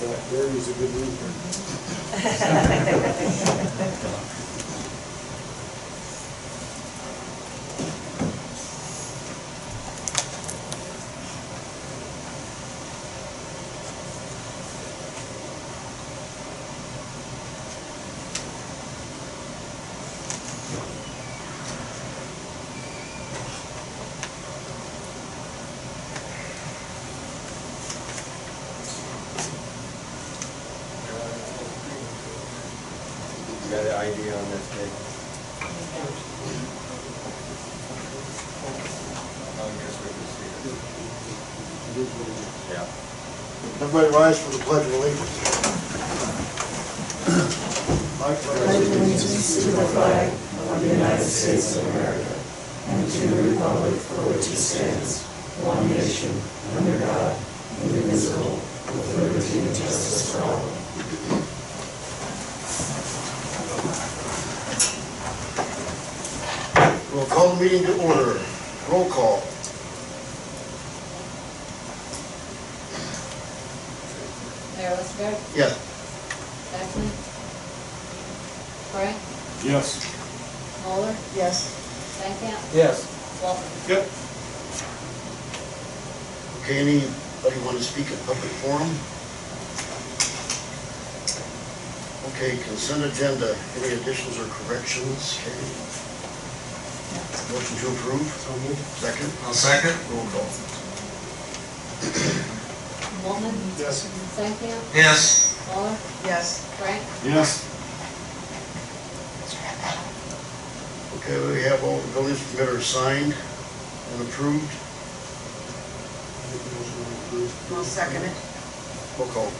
that Gary's a good roofer. You got an idea on this, Dave? I guess we can see it. Yeah. Everybody rise for the pledge of allegiance. I pledge allegiance to the flag of the United States of America and to the republic for which it stands, one nation, under God, indivisible, with liberty and justice for all. We'll call the meeting to order. Roll call. Mayor Lisberg, Yes. Beckman, Frank, Yes. Muller, Yes. Stankham, Yes. Walter. Yep. Okay, anybody want to speak forum? Okay, consent agenda. Any additions or corrections? Okay. Motion to approve? So moved. Second? I'll second. Roll call. Waltman, Yes. Stankham, Yes. Muller, Yes. Frank, Yes. Okay, we have all the buildings permitters signed and approved. Make the motion to approve. I'll second it. Roll call.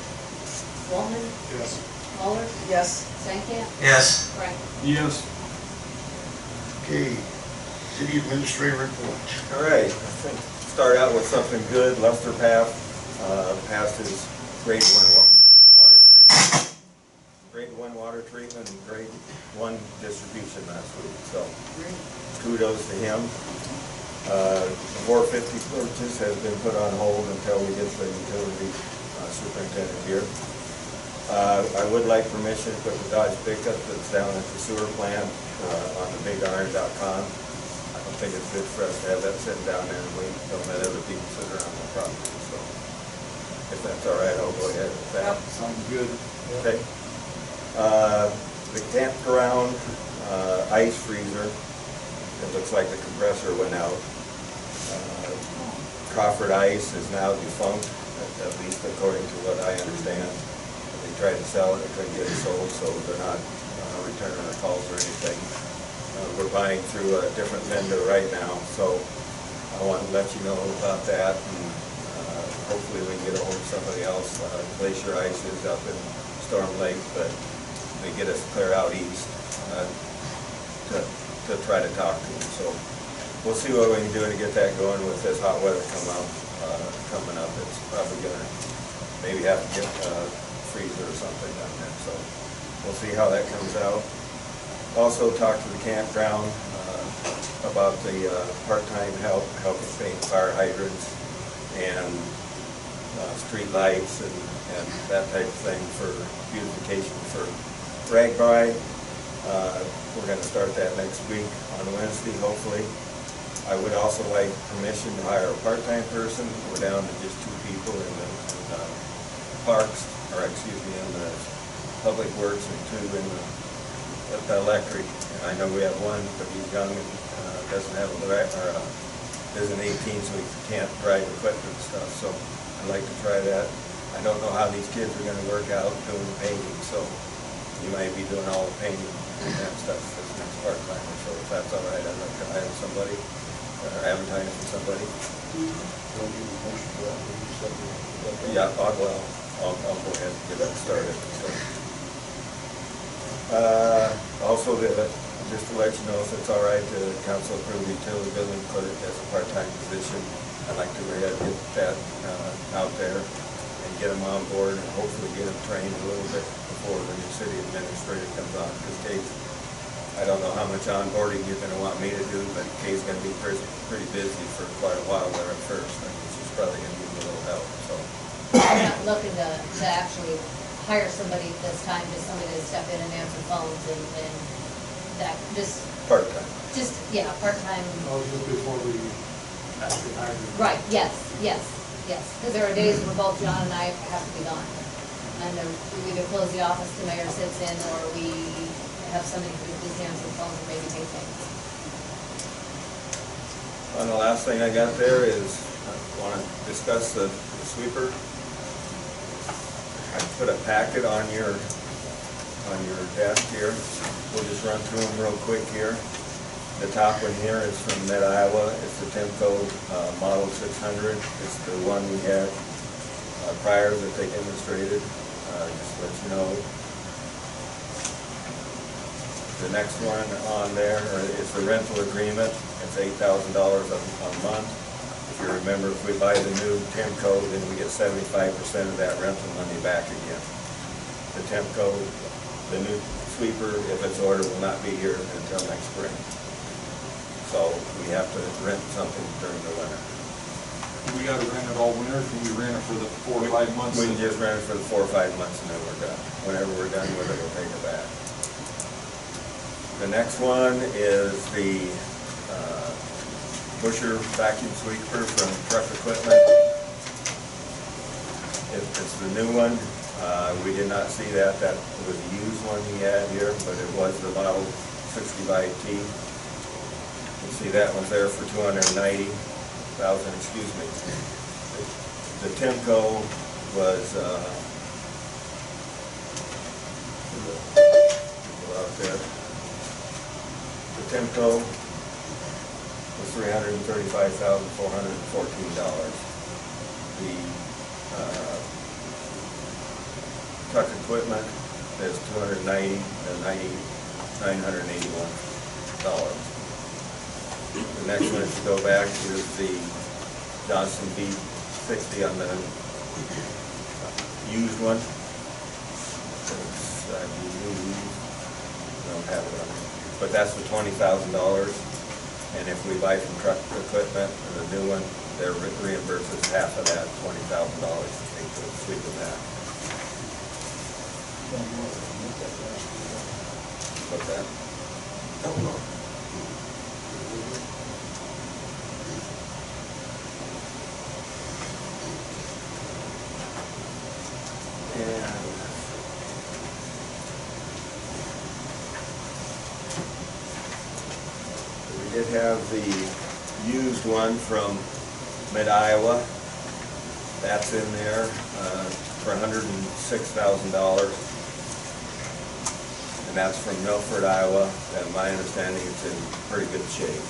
Waltman, Yes. Muller, Yes. Stankham, Yes. Frank. Yes. Okay, city administrator report. All right, I think, start out with something good. Lester Path, uh, passed his grade one wa- water treatment, grade one water treatment and grade one distribution last week, so kudos to him. Uh, the four fifty purchase has been put on hold until we get the utility superintendent here. Uh, I would like permission to put the Dodge pickup that's down at the sewer plant, uh, on the bigiron.com. I don't think it's good for us to have that sitting down there and wait, don't let other people sit around the property, so. If that's all right, I'll go ahead with that. Sounds good. Okay. Uh, The campground uh, ice freezer, it looks like the compressor went out. Uh, Crawford Ice is now defunct, at least according to what I understand. They tried to sell it, they couldn't get it sold, so they're not uh, returning our calls or anything. Uh, We're buying through a different vendor right now, so I want to let you know about that. and uh, Hopefully we can get a hold of somebody else. Uh, Glacier Ice is up in Storm Lake, but they get us clear out east uh, to, to try to talk to them. So we'll see what we can do to get that going with this hot weather come up, coming up. It's probably gonna, maybe have to get a freezer or something down there, so we'll see how that comes out. Also talked to the campground uh, about the uh, part-time help, helping paint fire hydrants and uh, street lights and, and that type of thing for beautification for RAGBRAI. Uh, We're gonna start that next week on Wednesday, hopefully. I would also like permission to hire a part-time person. We're down to just two people in the, in the parks, or excuse me, in the public works and two in the, the electric. And I know we have one, but he's young and, uh, doesn't have a, direct- or, uh, isn't eighteen, so he can't drive equipment and stuff, so I'd like to try that. I don't know how these kids are gonna work out doing painting, so you might be doing all the painting and that stuff this next part timer, so if that's all right, I'd like to hire somebody, or for somebody. Don't need a motion for that. Yeah, I'll, well, I'll, I'll go ahead and get that started, so. Uh, also just to let you know if it's all right, the council approved the utility billing clerk as a part-time position. I'd like to go ahead get that uh, out there and get them on board and hopefully get them trained a little bit before the new city administrator comes on. Because Kay's, I don't know how much onboarding you're gonna want me to do, but Kay's gonna be pretty, pretty busy for quite a while there at first. I mean, she's probably gonna need a little help, so. I'm not looking to, to actually hire somebody this time, just somebody to step in and answer phones and, and that, just, Part-time. just, yeah, part-time. Oh, just before we actually hire them. Right, yes, yes, yes, because there are days where both John and I have to be gone. And then we either close the office, the mayor sits in, or we have somebody who just answers the phone or maybe take things. And the last thing I got there is, I wanna discuss the the sweeper. I put a packet on your, on your desk here. We'll just run through them real quick here. The top one here is from Mid Iowa. It's the Tymco uh, Model 600. It's the one we had uh, prior that they demonstrated. Uh, Just to let you know. The next one on there is the rental agreement. It's eight thousand dollars a month. If you remember, if we buy the new Tymco, then we get seventy-five percent of that rental money back again. The Tymco, the new sweeper, if it's ordered, will not be here until next spring. So we have to rent something during the winter. We gotta rent it all winter, can we rent it for the four or five months? We can just rent it for the four or five months and then we're done. Whenever we're done with it, we'll take it back. The next one is the uh, Bucher vacuum sweeper from Truck Equipment. It- It's the new one. Uh, We did not see that. That was a used one he had here, but it was the model 60 by T. You see that one's there for 290,000, excuse me. The Tymco was, uh, out there. The Tymco was three hundred and thirty-five thousand, four hundred and fourteen dollars. The, uh, truck equipment is two hundred ninety, and ninety, nine hundred eighty-one dollars. The next one, you go back, is the Johnston B sixty on the used one. It's, I believe, I don't have it on but that's the twenty thousand dollars. And if we buy from truck equipment, the new one, they're reimburses half of that twenty thousand dollars to take the sweep of that. What's that? And we did have the used one from Mid Iowa. That's in there, uh, for hundred and that's from Milford, Iowa, and my understanding it's in pretty good shape.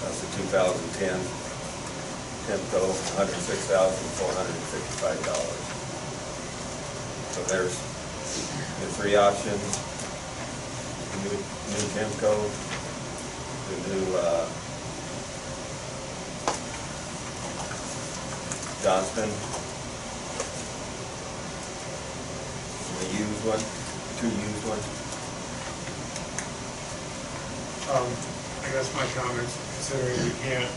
That's the two thousand ten Tymco, hundred six thousand four hundred and fifty-five dollars. So there's the three options. The New, new Tymco, the new, uh, Johnston. The used one, two used ones. Um, I guess my comments, considering we can't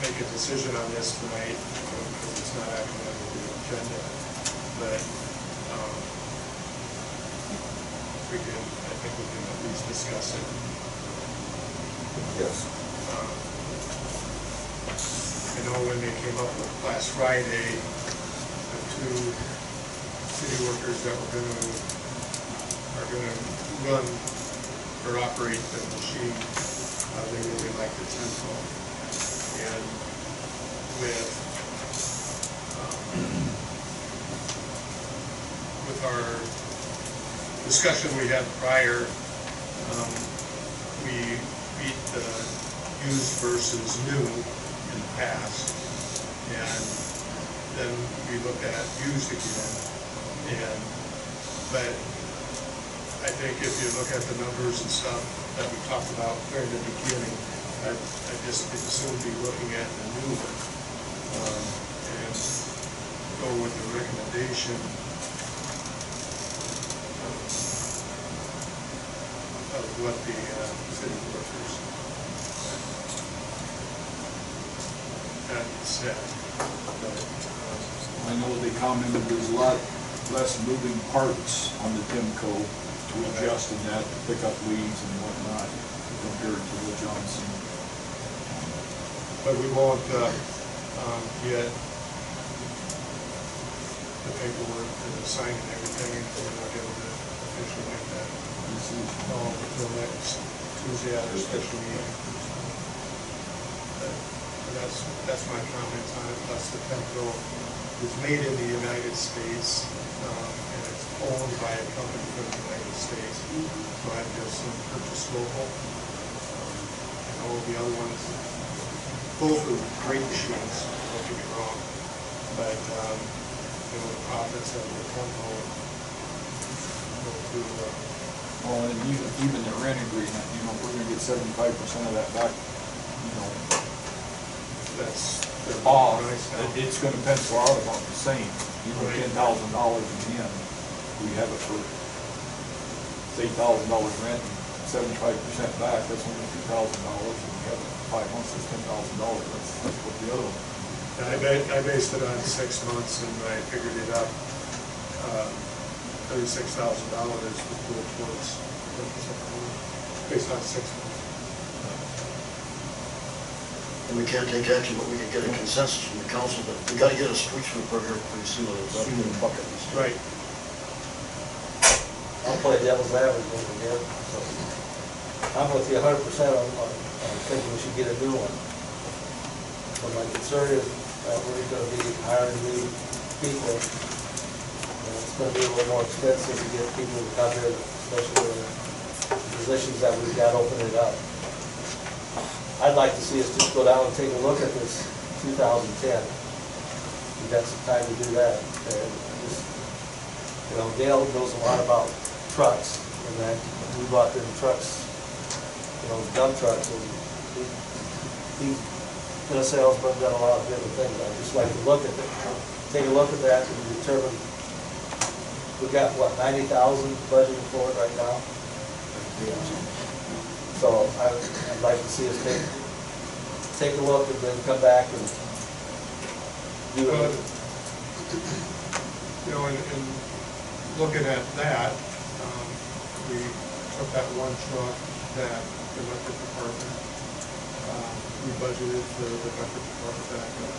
make a decision on this tonight, because it's not actually on the agenda, but, um, we can, I think we can at least discuss it. Yes. Um, I know when they came up with last Friday, the two city workers that were gonna, are gonna run or operate the machine, uh, they really like the Tymco. And with, um, with our discussion we had prior, um, we beat the used versus new in the past. And then we looked at used again, and But I think if you look at the numbers and stuff that we talked about during the beginning, I'd, I'd just as soon be looking at the new one. um, And go with the recommendation what the uh, city workers had said. But, um, I know they commented there's a lot less moving parts on the Tymco to adjust in that, to pick up leads and whatnot compared to the Johnston. But we won't, uh, um, get the paperwork and the sign and everything, and we're not able to officially make that until next Tuesday at our special meeting. But That's, that's my comments on it, plus the Tymco is made in the United States, um, and it's owned by a company from the United States. So I've just um, purchased local. Um, And all the other ones, both are great machines, don't get me wrong. But, um, you know, the profits of the Tymco go to, uh, Well, and even, even the rent agreement, you know, if we're gonna get seventy-five percent of that back, you know, that's. off, it- it's gonna pencil out about the same. Even Right. ten thousand dollars in the end, we have it for, eight thousand dollars rent, seventy-five percent back, that's only two thousand dollars, and we have it five months, that's ten thousand dollars, that's, that's what the other one. I ba- I based it on six months and I figured it up, um, thirty-six thousand dollars would go towards, based on six months. And we can't take action, but we can get a consensus from the council that we gotta get a street sweeper here pretty soon, it's up in the bucket list. Right. I'll play devil's advocate again, so. I'm with you a hundred percent on, on, on thinking we should get a new one. But my concern is that we're gonna be hiring new people. It's gonna be a little more expensive to get people to come here, especially the positions that we've got opening up. I'd like to see us just go down and take a look at this two thousand ten. We've got some time to do that, and just you know, Dale knows a lot about trucks, and that, we bought them trucks, you know, dump trucks, and he, he's been a salesman, done a lot of different things, I'd just like to look at it, take a look at that and determine, we got, what, ninety thousand budgeted for it right now? So I, I'd like to see us take, take a look and then come back and do Well, it. You know, and, and looking at that, um, we took that one truck that the electric department, um, we budgeted for the electric department that, uh,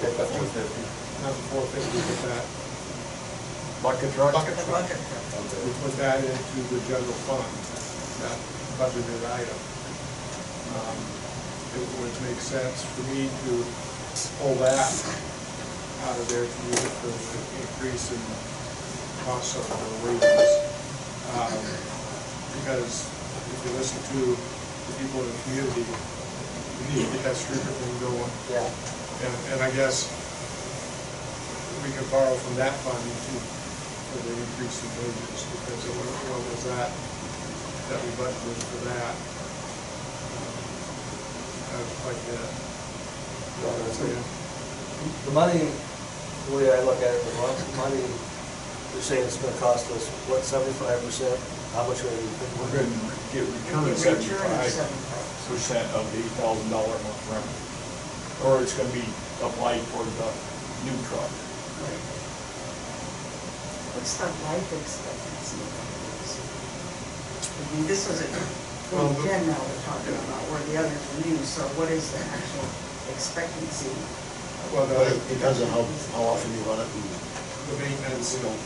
Pick up two fifty. not the four fifty, but that Bucket truck? bucket truck. We put that into the general fund, that budgeted item. Um, It would make sense for me to pull that out of there to use it for the increase in costs of the wages. Um, Because if you listen to the people in the community, we need to get that street thing going. Yeah. And, and I guess we could borrow from that fund to, for the increase in wages, because it was, what was that, that we budgeted for that? Um, that was quite a bit. So, yeah. The money, the way I look at it, the money, you're saying it's gonna cost us, what, seventy-five percent? How much are we? We're gonna get returned seventy-five percent of the eight thousand dollar a month rent. Or it's gonna be applied for the new truck. What's the life expectancy of these? I mean, this is a Well, twenty the- now we're talking about, where the others are new, so what is the actual expectancy? Well, But it depends on how, how often you run it and the maintenance, you know,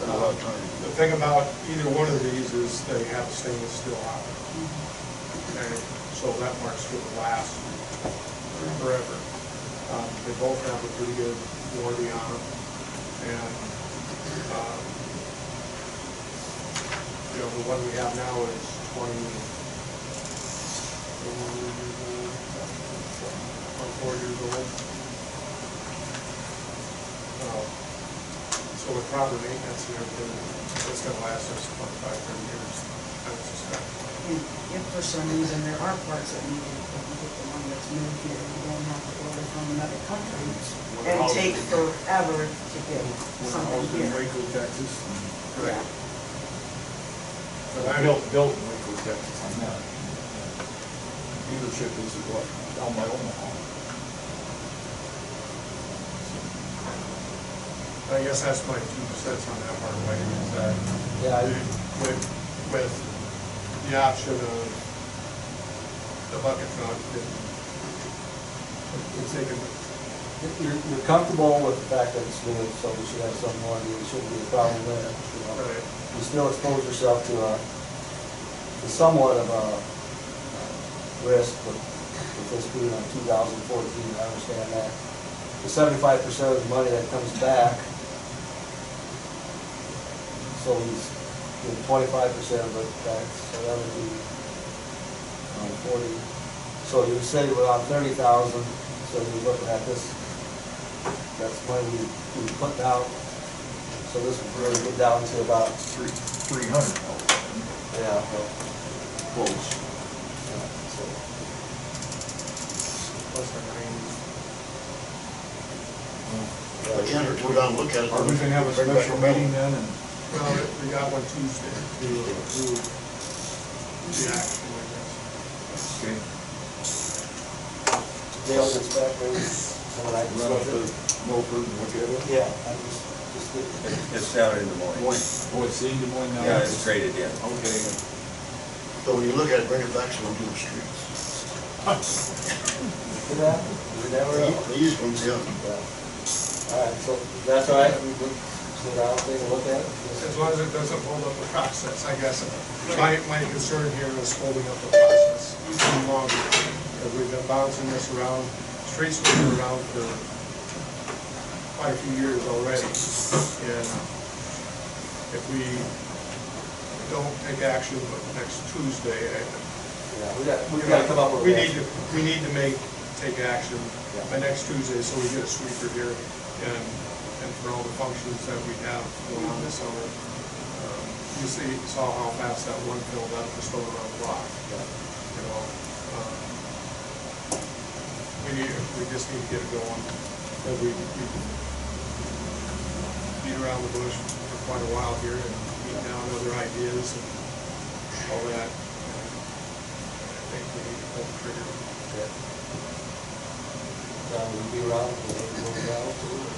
spend a lot of time. the thing about either one of these is they have stainless steel out. Okay, so that mark's gonna last forever. Um, they both have a pretty good warranty on them, and, um, you know, the one we have now is twenty, twenty-four years old. Uh, So with proper maintenance and everything, it's gonna last us twenty-five, thirty years, I would suspect. And if for some reason there are parts that need, it, we get the one that's moved here, we don't have to order from another country and take forever to get When I something was in here. Waco, Texas, Yeah. but I built, built in Waco, Texas, I'm not. Dealership is what, down by Omaha. I guess that's my two cents on that part, Mike, is that Yeah, with, with the option of the bucket truck, it- it's taken, You're, you're comfortable with the fact that it's new, so we should have some more, it shouldn't be a problem there. you know. right, You still expose yourself to a, to somewhat of a uh, risk but with this being on two thousand fourteen, I understand that. The seventy-five percent of the money that comes back, so he's, getting twenty-five percent of it back, so that would be, um, forty. So you say we're on thirty thousand, so you're looking at this, that's money we, we put out. So this would really get down to about Three, three hundred dollars, yeah, well, close. yeah, so, plus the range. I can't go down and look at it. Are we gonna have a Bring back special a bill. meeting then, and Well, we got one Tuesday to approve the action, I guess. Okay. Dale gets back, maybe, someone I can run up to look at. Milford and look at it? Yeah, I'm just, just, get- It's it's down in Des Moines. Oh, it's in Des Moines now? Yeah, it's traded in. Okay. So when you look at it, bring it back so we'll do the streets. Did that, you never know. These ones, yeah. Yeah. All right, so that's all right, we would sit down, take a look at it. As long as it doesn't hold up the process, I guess. My, my concern here is holding up the process even longer. Because we've been bouncing this around, street sweeping around for quite a few years already. And if we don't take action next Tuesday, I, Yeah, we got, we gotta come up with. We a- need to, we need to make, take action Yeah. by next Tuesday, so we get a sweeper here and, and for all the functions that we have going on this summer. Um, You see, saw how fast that one filled up just over our block, Yeah. you know? um, We need, we just need to get it going, because we, we beat around the bush for quite a while here and beat down other ideas and all that. And I think we need to pull the trigger. Okay. John, will you be around, will you go down?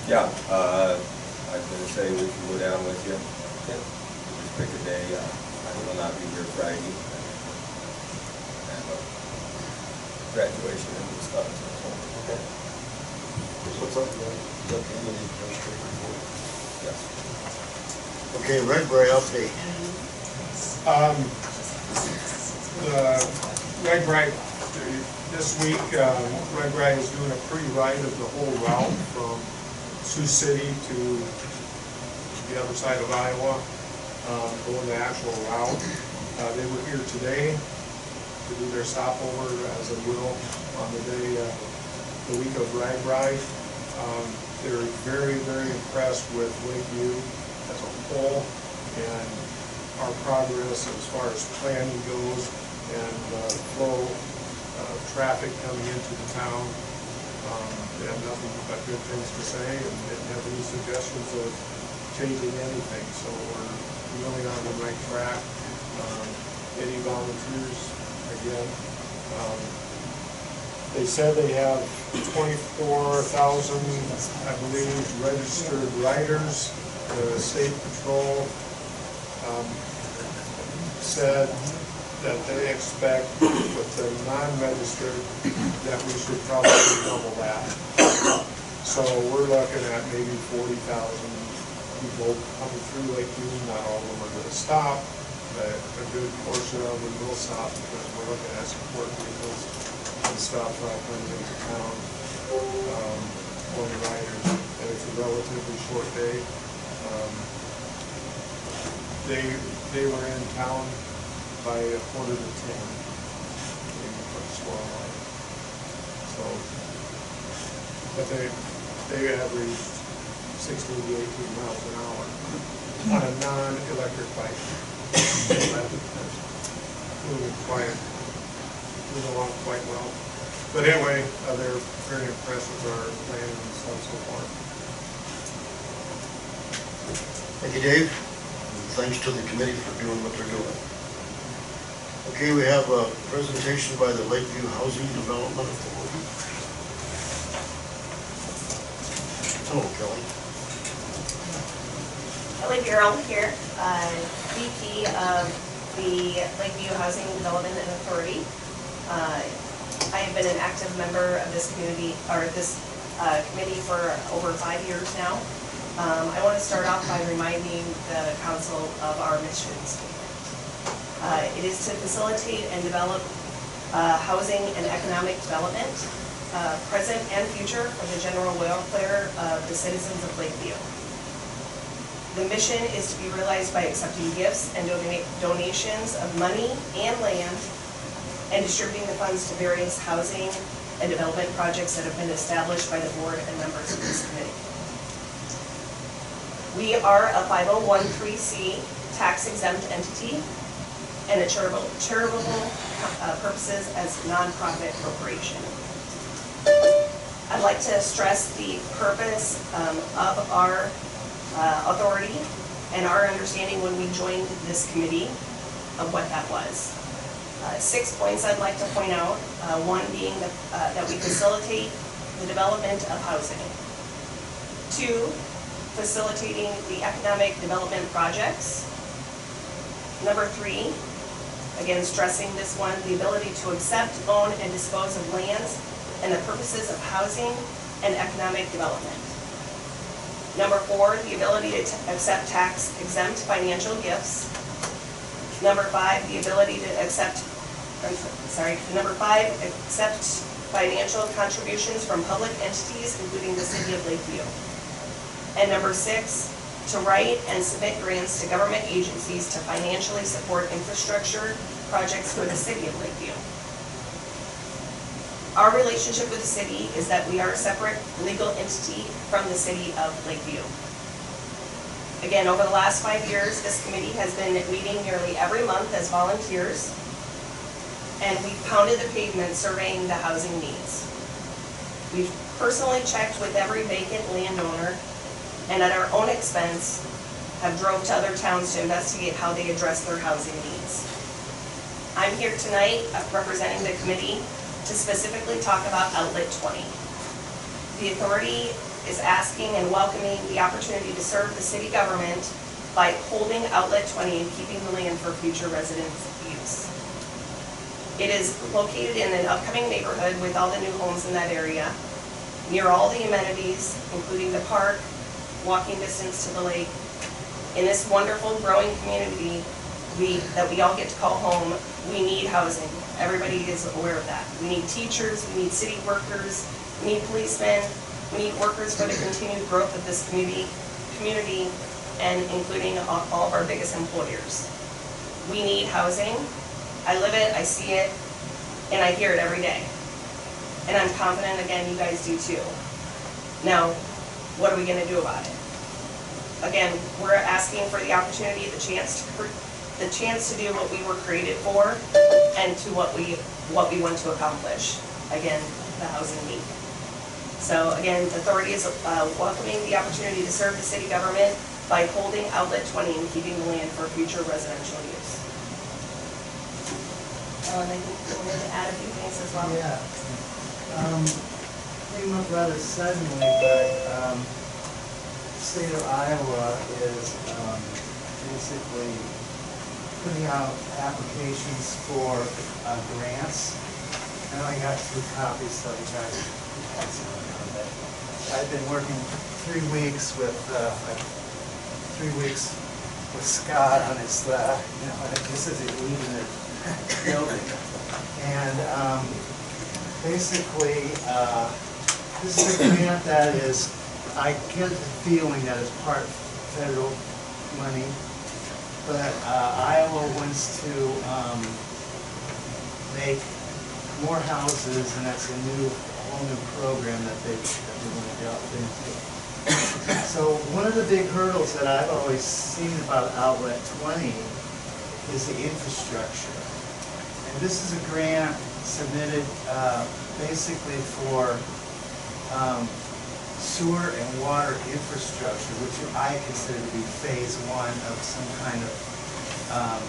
Yeah, uh, I was gonna say we can go down with you, Okay. just pick a day, uh, I will not be here Friday. I have a graduation and stuff, so, Okay. What's up, man? Is that the end of the administrative report? yes. Okay, RAGBRAI update. Um, the RAGBRAI, this week, um, RAGBRAI is doing a pre-ride of the whole route from Sioux City to the other side of Iowa, um, going the actual route. Uh, they were here today to do their stopover as they will on the day, uh, the week of RAGBRAI. Um, they're very, very impressed with Lakeview as a whole and our progress as far as planning goes and uh, flow of traffic coming into the town. Um, They have nothing but good things to say and didn't have any suggestions of changing anything, so we're really on the right track. Um, Any volunteers, again, um, they said they have twenty-four thousand, I believe, registered riders. The state patrol, um, said that they expect with the non-registered, that we should probably double that. So we're looking at maybe forty thousand people coming through Lakeview, not all of them are gonna stop, but a good portion of them will stop because we're looking at support vehicles and stuff uh, coming into town, um, for the riders, and it's a relatively short day. Um, They, they were in town by a quarter to ten, maybe for a swell line. So, but they, they averaged sixteen to eighteen miles an hour on a non-electric bike. Moving quite, moving along quite well. But anyway, uh, they're very impressed with our plan and stuff so far. Thank you, Dave. And Thanks to the committee for doing what they're doing. Okay, we have a presentation by the Lakeview Housing Development Authority. Hello, Kelly. Kelly Bureau here, uh, VP of the Lakeview Housing Development Authority. Uh, I have been an active member of this community, or this uh, committee for over five years now. Um, I want to start off by reminding the council of our mission statement. Uh, It is to facilitate and develop uh, housing and economic development, uh, present and future, for the general welfare of the citizens of Lakeview. The mission is to be realized by accepting gifts and donate- donations of money and land and distributing the funds to various housing and development projects that have been established by the board and members of this committee. We are a 5013C tax exempt entity and a charitable, charitable uh, purposes as nonprofit corporation. I'd like to stress the purpose um, of our uh, authority and our understanding when we joined this committee of what that was. Uh, Six points I'd like to point out, uh, one being that uh, that we facilitate the development of housing. Two, facilitating the economic development projects. Number three, again stressing this one, the ability to accept, own, and dispose of lands and the purposes of housing and economic development. Number four, the ability to accept tax exempt financial gifts. Number five, the ability to accept, sorry, number five, accept financial contributions from public entities, including the city of Lakeview. And number six, to write and submit grants to government agencies to financially support infrastructure projects for the city of Lakeview. Our relationship with the city is that we are a separate legal entity from the city of Lakeview. Again, over the last five years, this committee has been meeting nearly every month as volunteers, and we've pounded the pavement surveying the housing needs. We've personally checked with every vacant landowner, and at our own expense, have drove to other towns to investigate how they address their housing needs. I'm here tonight uh, representing the committee to specifically talk about Outlet 20. The authority is asking and welcoming the opportunity to serve the city government by holding Outlet 20 and keeping the land for future residents' use. It is located in an upcoming neighborhood with all the new homes in that area, near all the amenities, including the park, walking distance to the lake. In this wonderful growing community, we, that we all get to call home, we need housing. Everybody is aware of that. We need teachers, we need city workers, we need policemen, we need workers for the continued growth of this community, community, and including all all of our biggest employers. We need housing. I live it, I see it, and I hear it every day. And I'm confident, again, you guys do too. Now, what are we gonna do about it? Again, we're asking for the opportunity, the chance to, the chance to do what we were created for and to what we, what we want to accomplish. Again, the housing need. So again, the authority is uh, welcoming the opportunity to serve the city government by holding Outlet 20 and keeping the land for future residential use. I think you wanted to add a few things as well? Yeah. Um, came up rather suddenly, but, um, state of Iowa is, um, basically putting out applications for, uh, grants. I only got two copies, so you guys can pass it around, but I've been working three weeks with, uh, three weeks with Scott on his, uh, you know, this is leaving the building. And, um, basically, uh, this is a grant that is, I get the feeling that it's part federal money, but uh, Iowa wants to um, make more houses, and that's a new, whole new program that they, that they want to delve into. So one of the big hurdles that I've always seen about Outlet 20 is the infrastructure. And this is a grant submitted uh, basically for um, sewer and water infrastructure, which I consider to be phase one of some kind of um,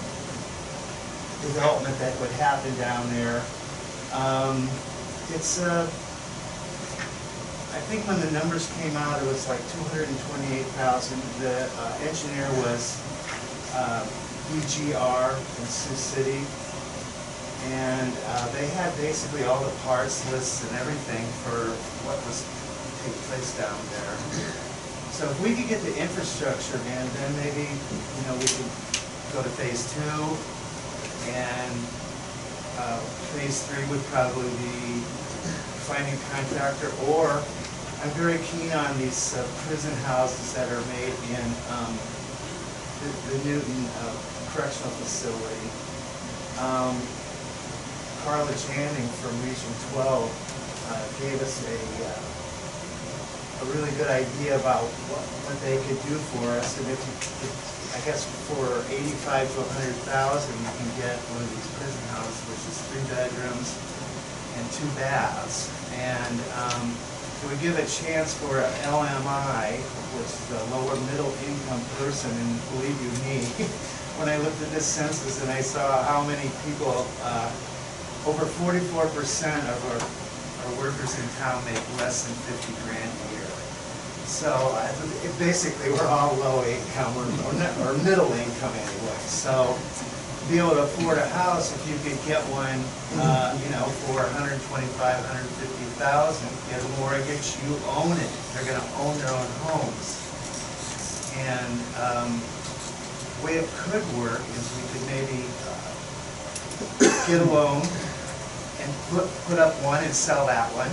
development that would happen down there. Um, It's, uh, I think when the numbers came out, it was like two hundred and twenty-eight thousand. The uh, engineer was uh, DGR in Sioux City. And uh, they had basically all the parts lists and everything for what was take place down there. So if we could get the infrastructure in, then maybe, you know, we could go to phase two. And uh, phase three would probably be finding a contractor, or I'm very keen on these uh, prison houses that are made in um, the the Newton uh, Correctional Facility. Um, Carla Channing from Region 12 uh, gave us a, uh, a really good idea about what, what they could do for us. And if, you- if- I guess for 85 to 100,000, you can get one of these prison houses, which is three bedrooms and two baths. And um, it would give a chance for a LMI, which is a lower middle income person, and believe you me, when I looked at this census and I saw how many people, uh, over forty-four percent of our, our workers in town make less than fifty grand a year. So, basically, we're all low income, or, or middle income anyway, so to be able to afford a house, if you could get one, uh, you know, for a hundred and twenty-five, hundred and fifty thousand, get a mortgage, you own it, they're gonna own their own homes. And, um, the way it could work is we could maybe, uh, get a loan and put, put up one and sell that one,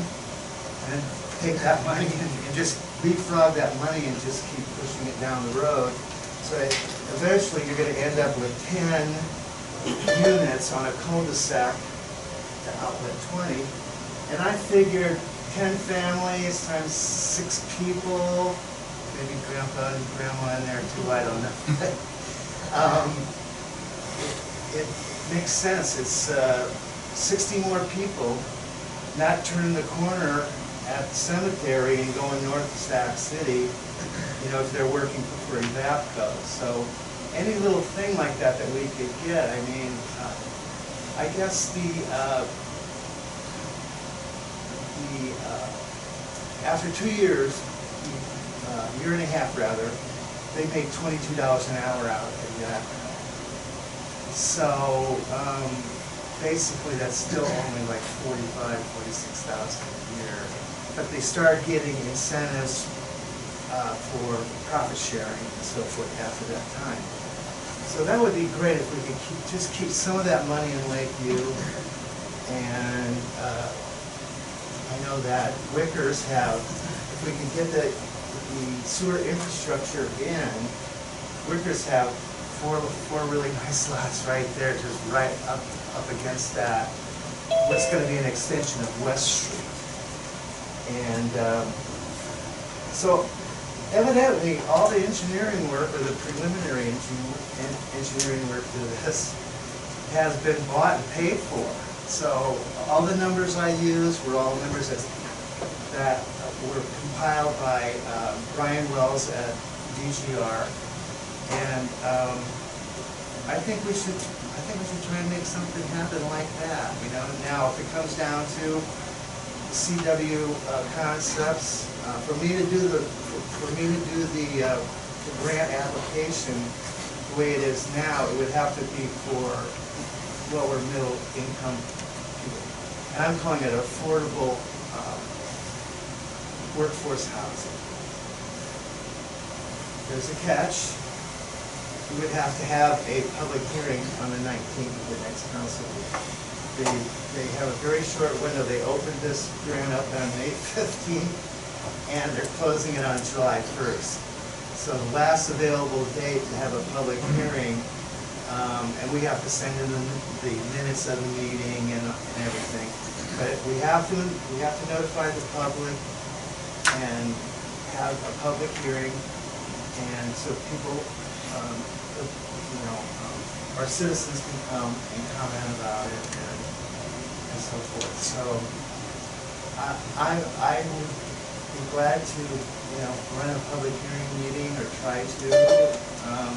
and take that money and, and just leapfrog that money and just keep pushing it down the road. So that eventually you're gonna end up with ten units on a cul-de-sac to outlet twenty. And I figured ten families times six people, maybe grandpa and grandma in there too, I don't know. Um, It it makes sense, it's uh, sixty more people not turning the corner at the cemetery and going north to Sac City, you know, if they're working for Evapco. So any little thing like that that we could get, I mean, uh, I guess the, uh, the, uh, after two years, uh, year and a half rather, they make twenty-two dollars an hour out of Evapco. So, um, basically, that's still only like forty-five, forty-six thousand a year. But they start getting incentives, uh, for profit sharing and so forth after that time. So that would be great if we could keep, just keep some of that money in Lakeview. And, uh, I know that Wickers have, if we can get the, the sewer infrastructure in, Wickers have four, four really nice lots right there, just right up, up against that. What's gonna be an extension of West Street. And, um, so evidently, all the engineering work, or the preliminary engi- engineering work to this has been bought and paid for. So all the numbers I use were all numbers that, that were compiled by um, Brian Wells at DGR. And um, I think we should, I think we should try and make something happen like that, you know? Now, if it comes down to CW uh, concepts, uh, for me to do the, for me to do the, uh, the grant application the way it is now, it would have to be for lower middle income people. And I'm calling it affordable um, workforce housing. There's a catch. We would have to have a public hearing on the 19th of the next council meeting. They, they have a very short window. They opened this grant up on May 15th, and they're closing it on July 1st. So the last available date to have a public hearing, um, and we have to send in the the minutes of the meeting and and everything. But we have to, we have to notify the public, and have a public hearing, and so people, um, you know, um, our citizens can come and comment about it and, and so forth. So I, I, I would be glad to, you know, run a public hearing meeting or try to. Um,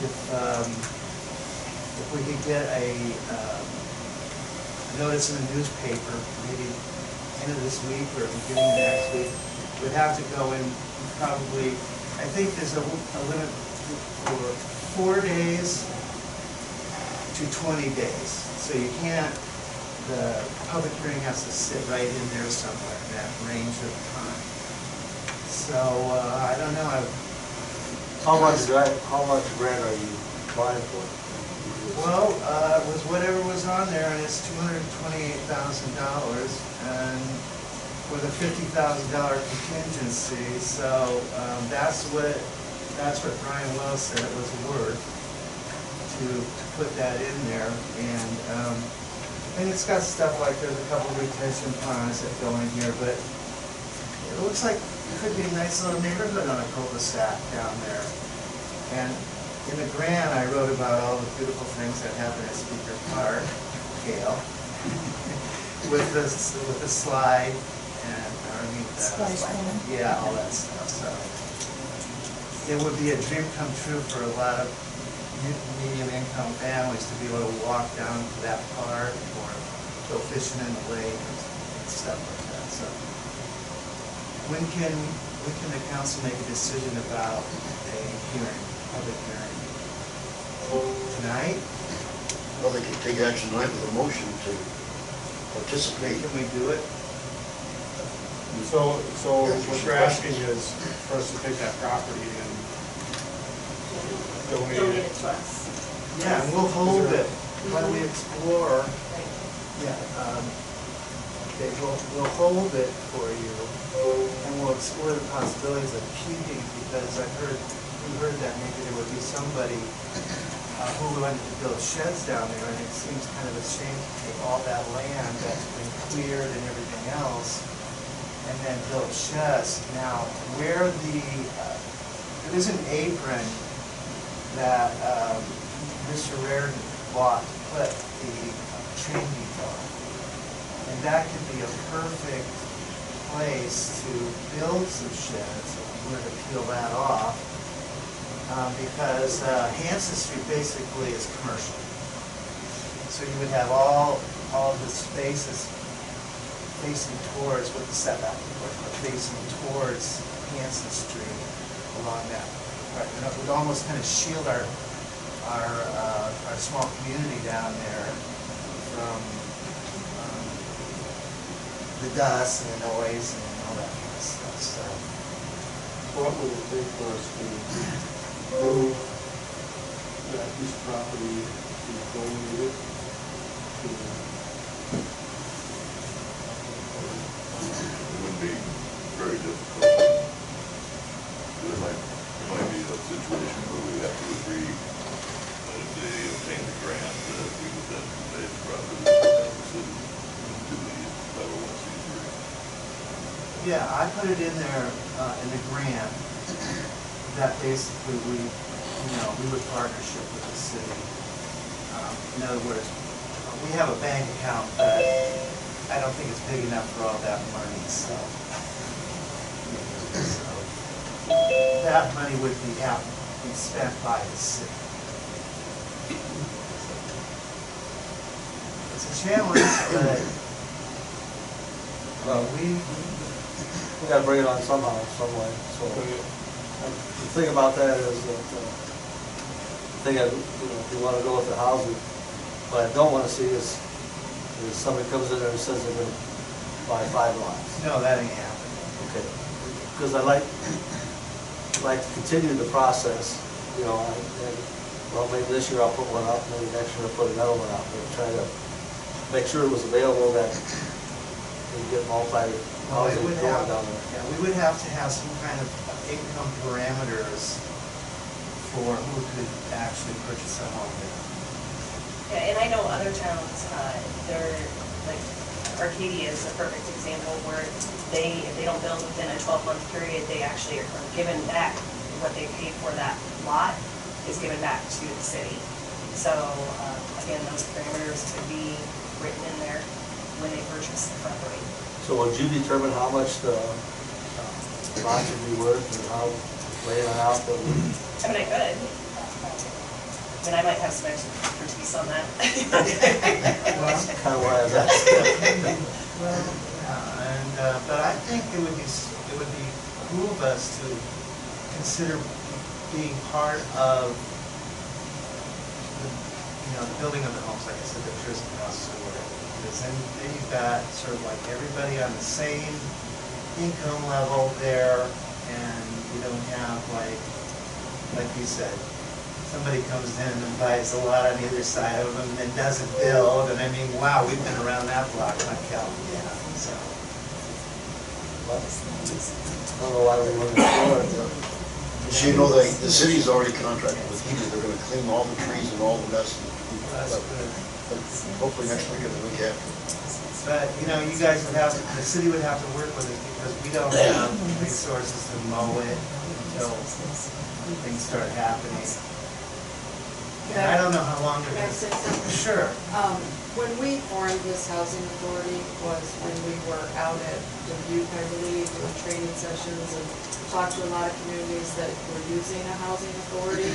If, um, if we could get a, um, notice in the newspaper, maybe end of this week or beginning of next week, we'd have to go in probably, I think there's a, a limit for four days to twenty days. So you can't, the public hearing has to sit right in there somewhere, in that range of time. So, uh, I don't know, I- How much grant, how much grant are you applying for? well, uh, it was whatever was on there, and it's two hundred twenty-eight thousand dollars, and with a fifty thousand dollar contingency, so, um, that's what, that's what Brian Wells said it was worth to, to put that in there, and, um, and it's got stuff like, there's a couple retention ponds that go in here, but it looks like it could be a nice little neighborhood on a cul-de-sac down there. And in the grant, I wrote about all the beautiful things that happen at Speaker Park, Gail, with the, with the slide and, I mean, the. Splash pad. Yeah, all that stuff, so. It would be a dream come true for a lot of medium-income families to be able to walk down to that park or go fishing in the lake and stuff like that, so. When can, when can the council make a decision about a hearing, public hearing? Tonight? Well, they could take action tonight with a motion to participate. Can we do it? So, so what you're asking is for us to take that property and donate Donate it. it to us. Yeah, and we'll hold it while we explore. Yeah, um, okay, we'll, we'll hold it for you, and we'll explore the possibilities of keeping, because I heard, we heard that maybe there would be somebody uh, who wanted to build sheds down there, and it seems kind of a shame to take all that land that's been cleared and everything else, and then build sheds. Now, where the, uh, there's an apron that um, Mr. Reardon bought to put the train depot on. And that could be a perfect place to build some sheds, if we were to peel that off. um, Because uh, Hanson Street basically is commercial. So you would have all, all the spaces facing towards, with the setback, but facing towards Hanson Street along that. part. And it would almost kind of shield our, our, uh, our small community down there from um, the dust and the noise and all that kind of stuff, so. What would it take for us to move that piece of property to donate it to? It wouldn't be very difficult. There might, might be a situation where we have to agree that if they obtain the grant, that we would then convey the property as a city to the oh one C. Yeah, I put it in there, uh, in the grant, that basically we, you know, we would partnership with the city. Um, In other words, we have a bank account, but I don't think it's big enough for all that money, so. So, That money would be, have, be spent by the city. It's a challenge, but, Well, we, we gotta bring it on somehow, some way, so. The thing about that is that, uh, the thing, I- you know, if you wanna go with the housing, what I don't wanna see is, is somebody comes in there and says they're gonna buy five lots. no, that ain't happening. Okay, because I like, like to continue the process, you know, and, and, well, maybe this year I'll put one up, maybe next year I'll put another one up, but try to make sure it was available that we get multi, Well, we would have, down there. yeah, we would have to have some kind of income parameters for who could actually purchase a home there. Yeah, and I know other towns, uh, they're like, Arcadia is a perfect example where they, if they don't build within a twelve-month period, they actually are given back what they paid for that lot is given back to the city. So, uh, again, those parameters could be written in there when they purchase the property. So would you determine how much the uh, lots would be worth and how, lay it out that we I mean, I could. I mean, I might have some expertise on that. Well, kind of why I was asking. Well, yeah, and, uh, but I think it would be, it would be cool of us to consider being part of, the, you know, the building of the homes, like I said, the Tristan houses or whatever. Because then, then you've got sort of like everybody on the same income level there, and you don't have like, like you said, somebody comes in and buys a lot on either side of them and doesn't build, and I mean, wow, we've been around that block, like Calvin, yeah, so. I don't know why we wouldn't explore it, but So you know, the, the city's already contracted with Healy, they're gonna clean all the trees and all the mess. that's good. Hopefully next week or the week after. But, you know, you guys would have, the city would have to work with it because we don't have resources to mow it until things start happening. And I don't know how long Can I gonna. say something? Sure. Um, when we formed this housing authority was when we were out at Dubuque, I believe, doing training sessions and talked to a lot of communities that were using a housing authority.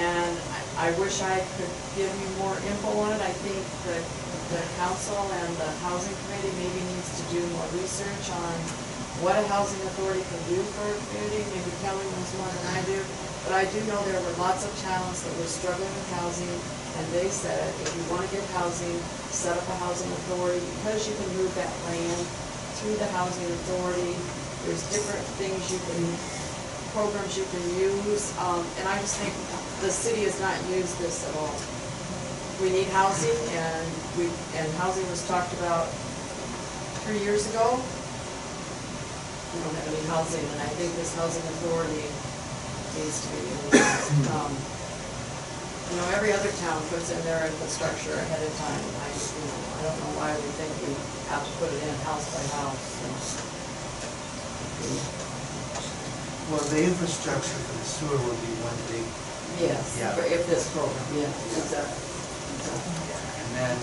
And I, I wish I could give you more info on it. I think the, the council and the housing committee maybe needs to do more research on what a housing authority can do for a community. Maybe Kelly knows more than I do. But I do know there were lots of towns that were struggling with housing, and they said, if you want to get housing, set up a housing authority, because you can move that land through the housing authority. There's different things you can, programs you can use, um, and I just think the city has not used this at all. We need housing, and we, and housing was talked about three years ago. We don't have any housing, and I think this housing authority needs to be used. Um, You know, every other town puts in their infrastructure ahead of time, I, you know, I don't know why we think we have to put it in house by house, so. Well, the infrastructure for the sewer will be one big, Yes, Yeah. for- if this program, yeah, exactly. exactly. and then,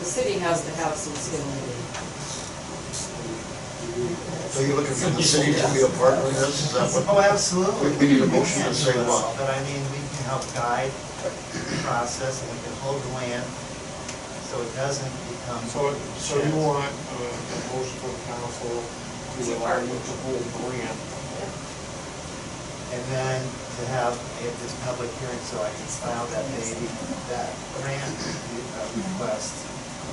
The city has to have some skin in the game. So you're looking for the city to be a partner in this, is that what? oh, absolutely. We- we need a motion to say do what? But I mean, we can help guide the process, and we can hold the land, so it doesn't become. So, so you want uh, a motion from the council to allow you to hold the grant And then to have at this public hearing, so I can file that baby, that grant uh, request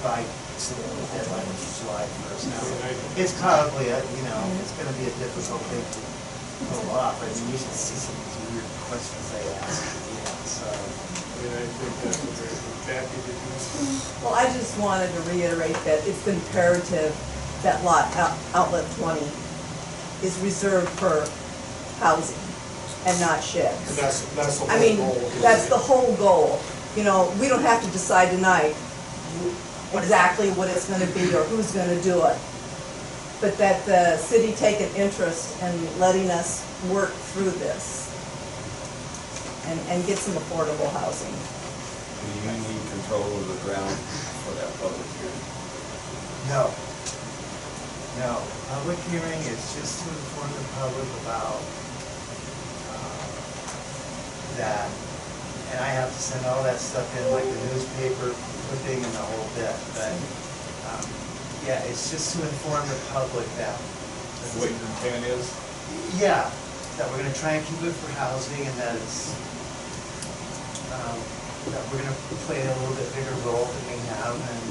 by, so the deadline is July first. Now, it's probably, a you know, it's gonna be a difficult thing to pull off. I mean, you should see some of these weird questions they ask, you know, so. I mean, I think that's a very, Jackie, did? Well, I just wanted to reiterate that it's imperative that lot out- outlet twenty is reserved for housing and not sheds. That's, that's the I mean, goal. that's the whole goal. You know, we don't have to decide tonight exactly what it's gonna be or who's gonna do it. But that the city take an interest in letting us work through this and, and get some affordable housing. Do you need control of the ground for that public hearing? No. No, public hearing is just to inform the public about uh, that. And I have to send all that stuff in, like the newspaper clipping and the whole bit, but, um, yeah, it's just to inform the public that. what your intent is. Yeah, that we're gonna try and keep it for housing and that it's, um, that we're gonna play a little bit bigger role than we have and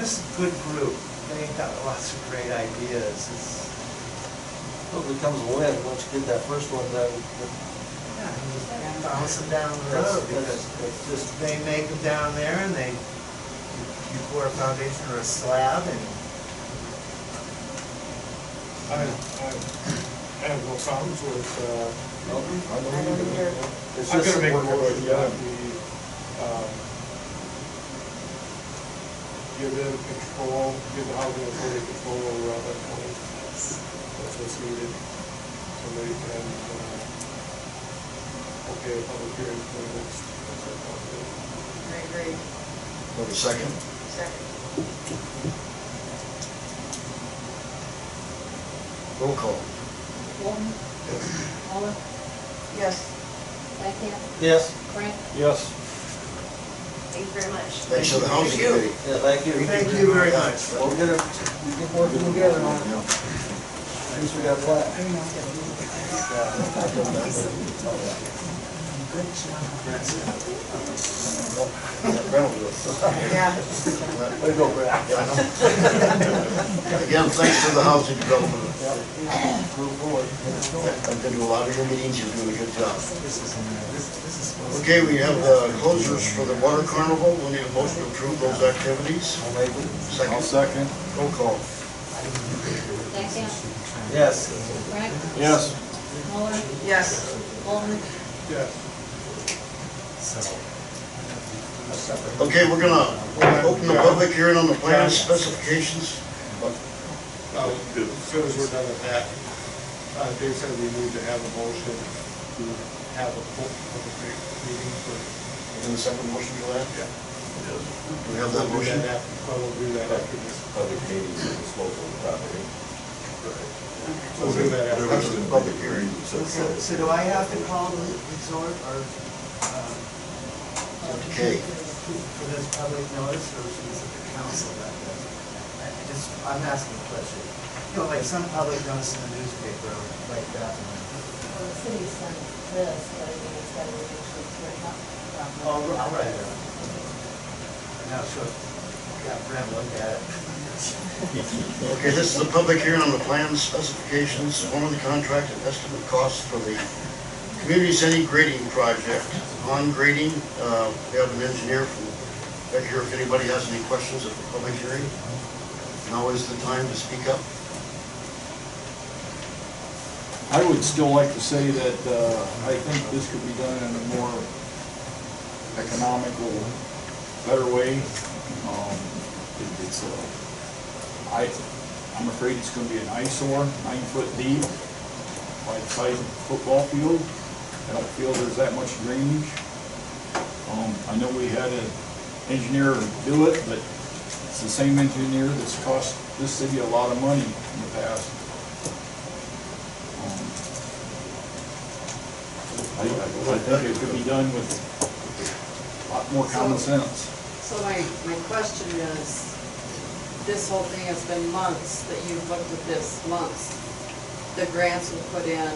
this is a good group. They've got lots of great ideas. It's, Hopefully it becomes a win, once you get that first one done. Yeah, and just bounce them down the road because just, they make them down there and they, you pour a foundation or a slab and I, I, I have no problems with, uh, no, I don't either. It's I'm just gonna make a work motion together. that we, um, give them control, give the housing authority control over all that money. That's what's needed, so they can, uh, okay, a public hearing for the next. I agree. Have a second? Second. Roll call. Walton, Muller, Yes. Stankham, Yes. Frank, Yes. Thank you very much. Thanks to the housing committee. Yeah, thank you. Thank you very much. We'll get it, we keep working together on it. At least we got a plan. Yeah. Way to go, Brad. Again, thanks to the housing development. Move forward. I've been to a lot of your meetings, you're doing a good job. Okay, we have the closures for the water carnival, we need a motion to approve those activities. I'll. I'll Second, second. roll call. Stankham, Yes. Frank, Yes. Muller, Yes. Walton, Yes. Okay, we're gonna open the public hearing on the plan specifications. Uh, As soon as we're done with that, uh, Dave said we need to have a motion to have a full public meeting for. In the second motion to that? Yeah. Do we have that We'll do motion? that af- Well, we'll do that after this. Public meetings and disposal of property. We'll do that after That's this. the public hearing. So, so do I have to call the resort or, Okay. for this public notice, or is it the council that does it? I I just, I'm asking a question. You know, like some public notice in the newspaper, like that. well, the city sent this, but I think it's gotta be actually written up. Oh, I'll write it. Now, sure, yeah, Brent, look at it. Okay, this is a public hearing on the plan specifications, form of the contract and estimate costs for the community center grading project. On grading, uh, we have an engineer from back here, if anybody has any questions at the public hearing. Now is the time to speak up. I would still like to say that, uh, I think this could be done in a more economical, better way. Um, it- It's, uh, I, I'm afraid it's gonna be an eyesore, nine foot deep, the size a football field. I don't feel there's that much drainage. Um, I know we had an engineer do it, but it's the same engineer that's cost this city a lot of money in the past. Um, I, I I think it could be done with a lot more common sense. So my, my question is, this whole thing has been months that you've looked at this, months. The grants were put in,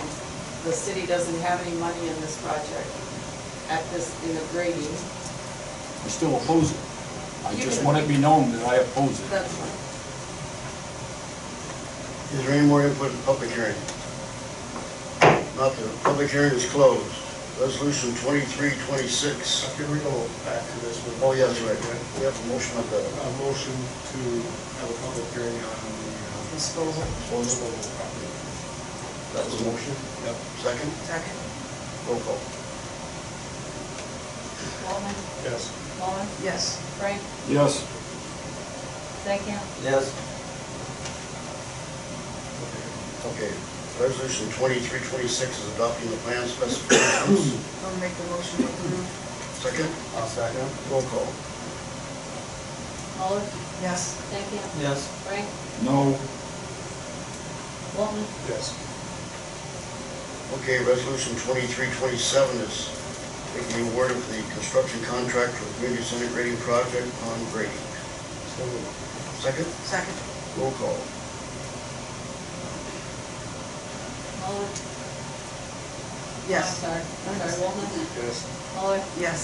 the city doesn't have any money in this project at this, in the grading. I still oppose it. I You just can- want it to be known that I oppose it. That's fine. Is there any more input in the public hearing? Not the public hearing is closed. Resolution twenty-three twenty-six. Can we go back to this one? Oh, yes, right. We have a motion of the A motion to have a public hearing on the uh, Disposal. disposal of property. That was a motion? Yep. Second? Second. Roll call. Walton, Yes. Muller, Yes. Frank, Yes, Stankham, Yes. Okay. Resolution twenty-three twenty-six is adopting the plan specifications. I'll make the motion to approve. Second? I'll second. Roll call. Muller, Yes. Stankham, Yes. Frank, no, Walton, Yes. Okay, resolution twenty-three twenty-seven is making the award of the construction contract for the community center grading project on grading. So moved. Second? Second. Roll call. Muller, Yes. I'm sorry, I'm sorry, Walton, Yes. Muller, Yes.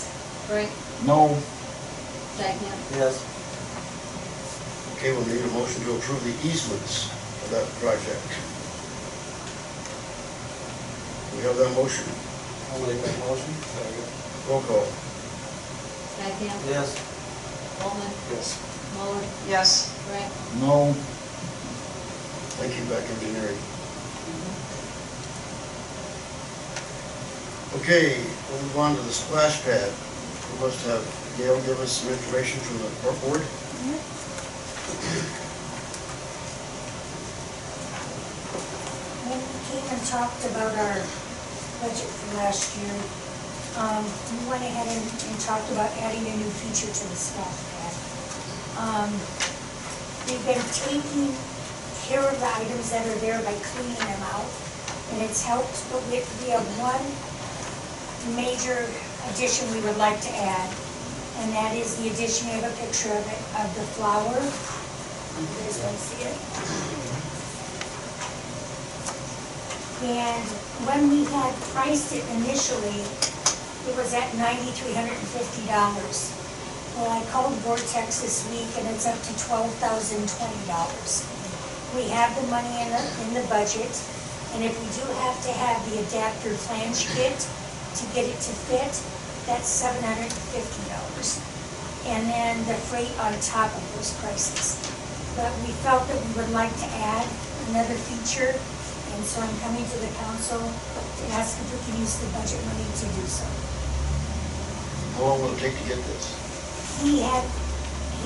Frank, no, Yes. Okay, we'll need a motion to approve the easements of that project. We have that motion. I'll make that motion. Roll call. Stankham, Yes. Walton, Yes. Muller, Yes. Frank, no, Thank you, Beck Engineering. Okay, we'll move on to the splash pad. We must have Gail give us some information from the park board. When we came and talked about our budget for last year, um, we went ahead and, and talked about adding a new feature to the splash pad. Um, we've been taking care of the items that are there by cleaning them out, and it's helped, but we, have one major addition we would like to add, and that is the addition, have a picture of it, of the flower. You guys want to see it? And when we had priced it initially, it was at ninety-three hundred and fifty dollars. Well, I called Vortex this week and it's up to twelve thousand twenty dollars. We have the money in the, in the budget, and if we do have to have the adapter flange kit to get it to fit, that's seven hundred and fifty dollars. And then the freight on top of those prices. But we felt that we would like to add another feature, and so I'm coming to the council to ask if we can use the budget money to do so. How long will it take to get this? He had,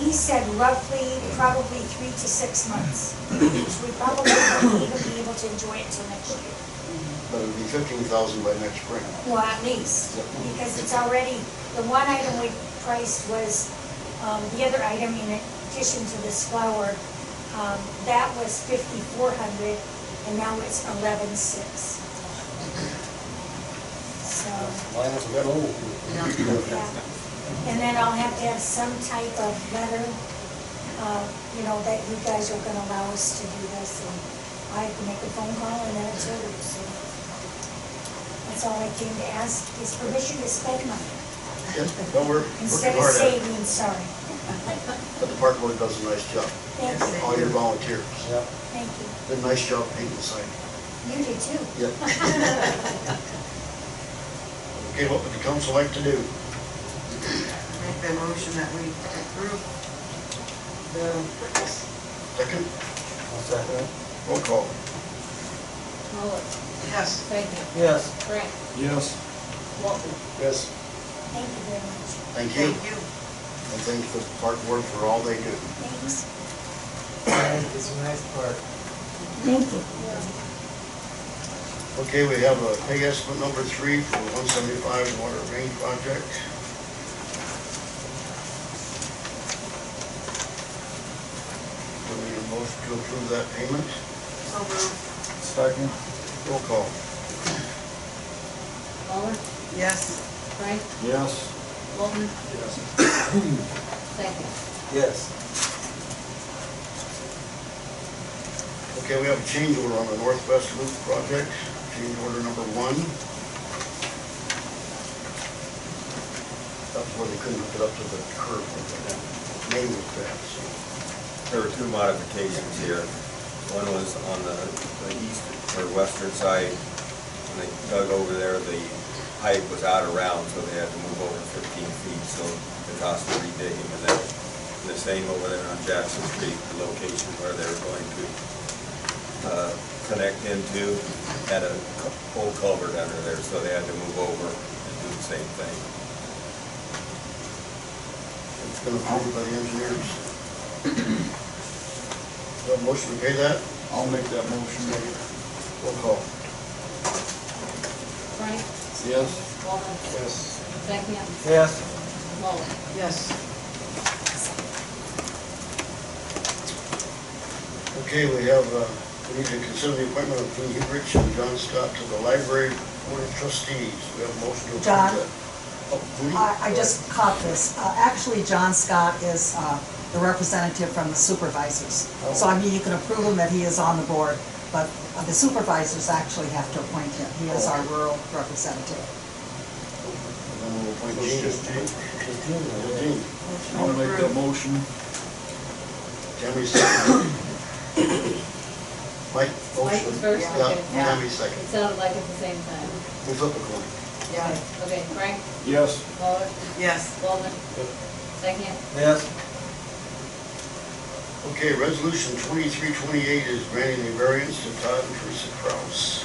he said roughly, probably three to six months. So we probably won't even be able to enjoy it till next year. But it'll be fifteen thousand by next spring. Well, at least, because it's already, the one item we priced was, um, the other item in addition to this flower, um, that was fifty-four hundred, and now it's eleven-six. So, Line up, we got old. yeah. And then I'll have to have some type of letter, uh, you know, that you guys are gonna allow us to do this, and I have to make a phone call and then it's over. so. That's all I came to ask, is permission to spend money, Yes, well, we're instead of hard at it, saving, sorry. But the park board does a nice job. Thank you, All your volunteers, Yeah. thank you. did a nice job painting the sign. You did too. Yep. Okay, what would the council like to do? Make the motion that we approve the Second, I'll second it. roll call. Muller, Yes. Stankin, Yes. Grant, Yes. Walton. Yes. Thank you very much. Thank you, Thank you. And thank the park board for all they do. Thanks. It's a nice park. Thank you. Okay, we have a pay estimate number three for one seventy-five water main project. Do we need a motion to approve that payment? So moved. Second. Roll call. Muller, Yes. Frank, Yes. Walton, Yes. Stankin. Yes. Okay, we have a change order on the Northwest Loop project, change order number one. That's where they couldn't hook it up to the curb, the main was bad, so. There were two modifications here. One was on the, the east or western side, when they dug over there, the pipe was out of round, so they had to move over fifteen feet, so it cost to redigging. And then the same over there on Jackson Street, the location where they were going to, uh, connect into, had a cu- full culvert under there, so they had to move over and do the same thing. It's been approved by the engineers. Do a motion to pay that? I'll make that motion. Roll call. Frank, Yes. Walton, Yes. Stankin, Yes. Muller. Yes. Okay, we have, uh, we need to consider the appointment of Dean Hubrich and John Scott to the library board of trustees. We have a motion to approve John? that. Oh, Judy? I, I just caught this. Uh, Actually, John Scott is uh, the representative from the supervisors. So I mean, you can approve him that he is on the board, but uh, the supervisors actually have to appoint him. He is our rural representative. And then we'll appoint Jean. Jean. I'll make that motion. Tammy second. Mike, motion. Mike was first, Yeah, okay. Tammy It second. sounded like at the same time. We flip a coin. Yeah. Okay, Frank, Yes. Muller, Yes. Walton, Stankin, Yes. Okay, resolution twenty-three twenty-eight is granting a variance to Todd and Teresa Kraus.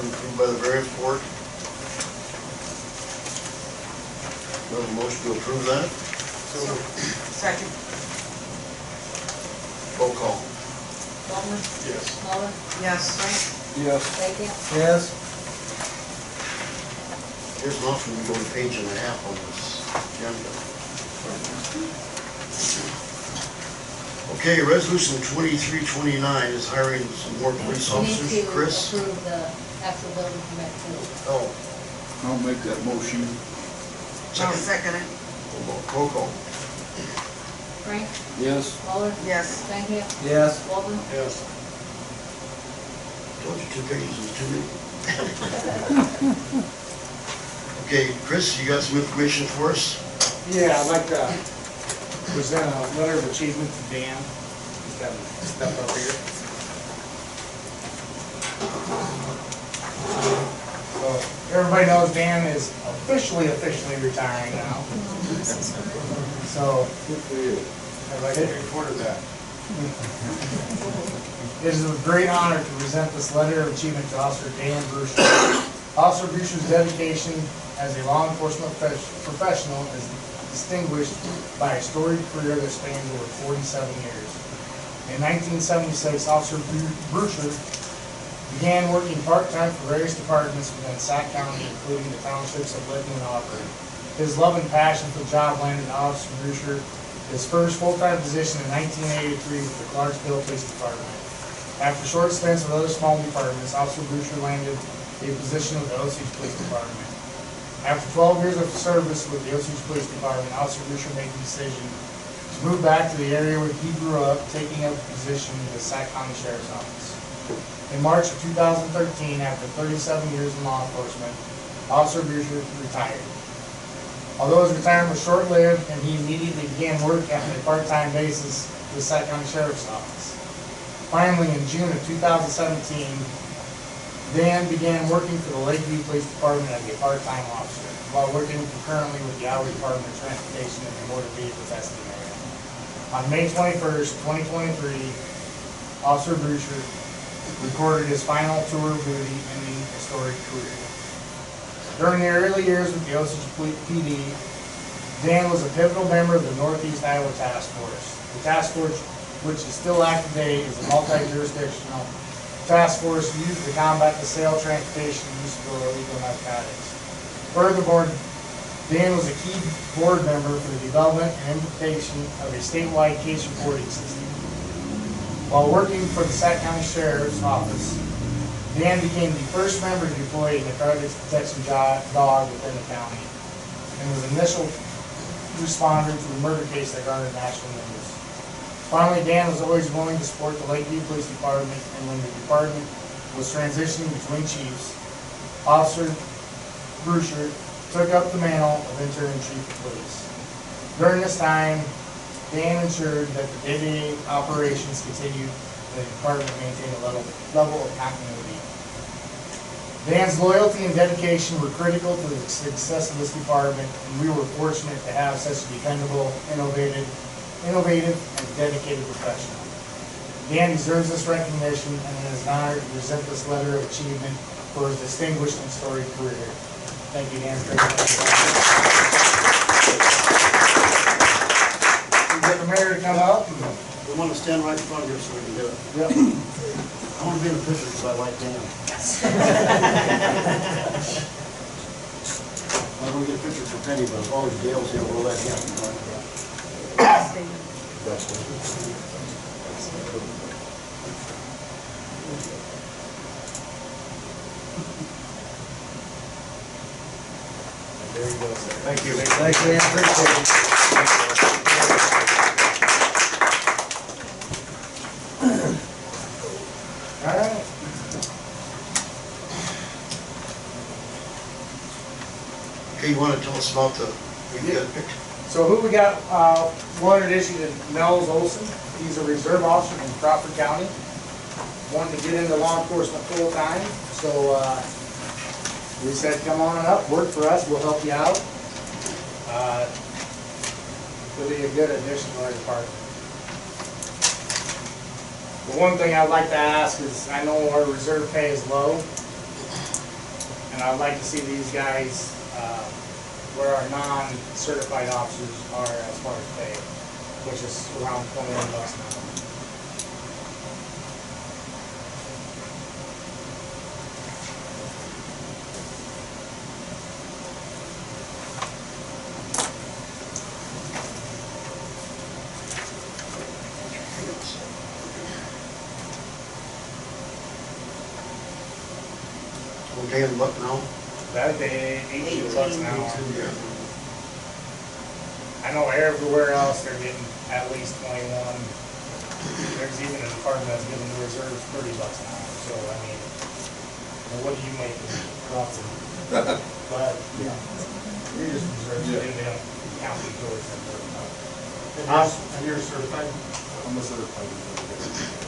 Approved by the variance board. Do I have a motion to approve that? Second. Roll call. Baldwin, Yes. Muller, Yes. Frank, Yes. Stankham. Yes. Here's an option to go to page and a half on this agenda. Okay, resolution twenty-three twenty-nine is hiring some more police We need officers. to Chris? approve the actual building permit too. Oh, I'll make that motion. I'll second it. roll call. Frank, Yes. Muller, Yes. Stankham, Yes. Baldwin. Yes. Told you two pages was too many. Okay, Chris, you got some information for us? Yeah, I'd like to present a letter of achievement to Dan. He's got to step up here. So, everybody knows Dan is officially, officially retiring now. So, Good for you. everybody get recorded that. It is a great honor to present this letter of achievement to Officer Dan Brewster. Officer Brewster's dedication as a law enforcement professional is distinguished by a storied career that spans over 47 years. In 1976, Officer Bru- Brewster began working part-time for various departments within Sac County, including the townships of Lytton and Auburn. His love and passion for the job landed Officer Brewster his first full-time position in 1983 with the Clarksville Police Department. After short stints with other small departments, Officer Brewster landed a position with the Osage Police Department. After 12 years of service with the Osage Police Department, Officer Brewster made the decision to move back to the area where he grew up, taking up a position with the Sac County Sheriff's Office. In March of 2013, after 37 years in law enforcement, Officer Brewster retired. Although his retirement was short-lived and he immediately began work on a part-time basis with the Sac County Sheriff's Office. Finally, in June of 2017, Dan began working for the Lakeview Police Department as a part-time officer, while working concurrently with the Iowa Department of Transportation and the Motor Vehicle Testing Area. On May 21st, 2023, Officer Brewster recorded his final tour of duty ending a storied career. During the early years with the Osage PD, Dan was a pivotal member of the Northeast Iowa Task Force. The task force, which is still active today, is a multi-jurisdictional task force used to combat the sale, transportation, and use of illegal narcotics. Furthermore, Dan was a key board member for the development and implementation of a statewide case reporting system. While working for the Sac County Sheriff's Office, Dan became the first member to deploy a narcotics detection dog within the county and was initial responder to a murder case that garnered national. Finally, Dan was always willing to support the Lakeview Police Department, and when the department was transitioning between chiefs, Officer Brewster took up the mantle of interim chief of police. During this time, Dan ensured that the day-to-day operations continued and the department maintained a level, level of continuity. Dan's loyalty and dedication were critical to the success of this department, and we were fortunate to have such a dependable, innovative, innovative and dedicated professional. Dan deserves this recognition, and it is an honor to present this letter of achievement for his distinguished and storied career. Thank you, Dan. for Get the mayor to come up. We want to stand right in front of you so we can do it. Yep. I want to be in the picture because I like Dan. I'm gonna get a picture for Penny, but as long as Dale's here, we'll let him. There you go, sir. Thank you. Thank you, Dan, appreciate it. All right. Okay, you want to tell us about the, we a picture? So who we got, uh, wanted issued is Nels Olson. He's a reserve officer from Crawford County. Wanted to get into law enforcement full-time, so, uh, we said, come on up, work for us, we'll help you out. Uh, He'll be a good addition to our department. The one thing I'd like to ask is, I know our reserve pay is low, and I'd like to see these guys, where our non-certified officers are as far as pay, which is around 21 bucks an hour. Okay, look now. That day, eighteen bucks an hour. I know everywhere else they're getting at least twenty-one. There's even a department that's giving the reserves thirty bucks an hour, so I mean, well, what do you make roughly? But, yeah, you're just reserves, they they don't count towards them. And you're certified? I'm a certified reserve.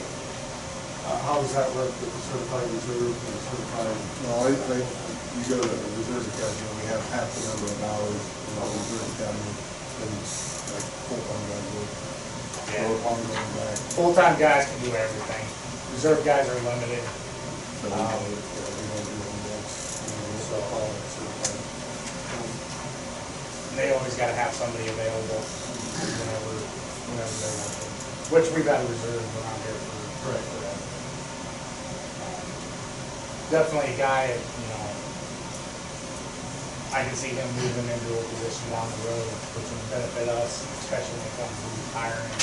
Uh, How does that work with the certified reserve and certified? No, I, I, you go to the reserve academy, we have half the number of hours in our reserve academy, and it's like full-time guys work. Yeah. Or upon back, Full-time guys can do everything. Reserve guys are limited. so we don't, yeah, we don't do index, you know, we still call it certified. And They always gotta have somebody available whenever, whenever they want to. Which we've got a reserve around here for, Right. Definitely a guy, you know, I can see him moving into a position down the road, which would benefit us, especially when it comes to hiring.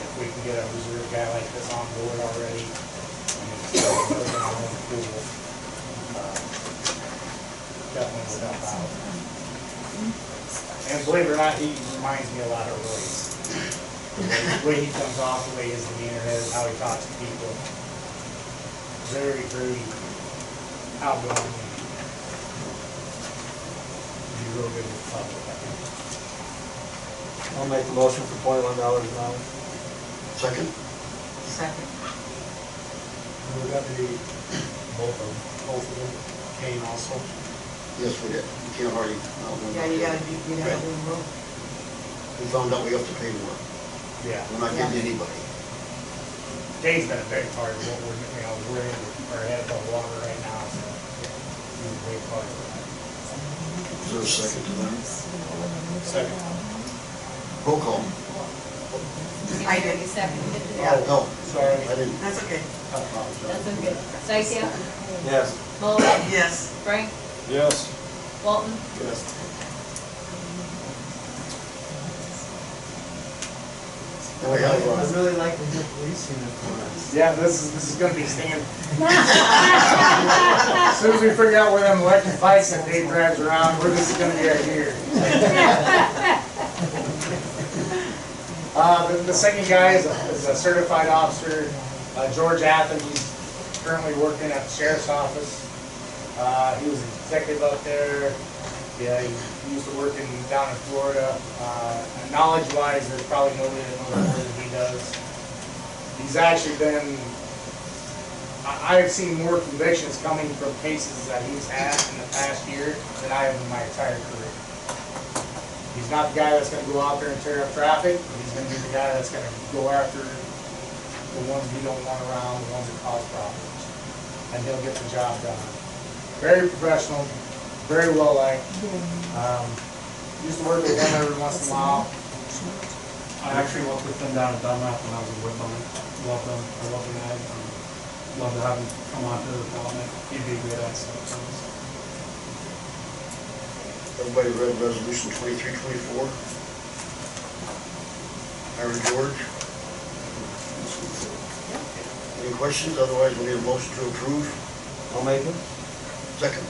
If we can get a reserve guy like this on board already, and it's building our own pool, uh, definitely would help out. And believe it or not, he reminds me a lot of Royce. The way he comes off, the way his demeanor is, how he talks to people. Very, very outgoing. Be real good with the public, I think. I'll make the motion for twenty-one dollars an hour. Second? Second. Would that be both of, both of them, Kane also? Yes, we did. You can't hardly. no, no, Yeah, you gotta do, you gotta Right. do both. We found out we have to pay more. Yeah. We're not getting anybody. Dave's been a big part of what we're, you know, we're in, our head above water right now, so he's a big part of that. Is there a second to that? Second. Roll call. I did. You seconded it? Yeah. No, Sorry. I didn't. That's okay. That's okay. Stacia? Yes. Mulder? Yes. Frank? Yes. Walton? Yes. Now we have, uh, I'd really like to hear police uniforms. Yeah, this is, this is gonna be standard. As soon as we figure out where them electric bikes and Dave drives around, we're just gonna be right here. Uh, the, the second guy is a, is a certified officer, uh, George Athens, he's currently working at the sheriff's office. Uh, he was an executive up there, yeah, he used to work in, down in Florida. Uh, knowledge-wise, there's probably nobody that knows more than he does. He's actually been, I, I've seen more convictions coming from cases that he's had in the past year than I have in my entire career. He's not the guy that's gonna go out there and tear up traffic, but he's gonna be the guy that's gonna go after the ones we don't want around, the ones that cause problems. And he'll get the job done. Very professional, very well liked. Um, used to work with him every once in a while. I actually worked with them down at Dunlap when I was a woodbine. Love them, I love the guy. Um, Love to have him come on to the development. He'd be a good asset to everybody read resolution twenty-three, twenty-four? Aaron George? Any questions? Otherwise, we need a motion to approve. I'll make it. Second.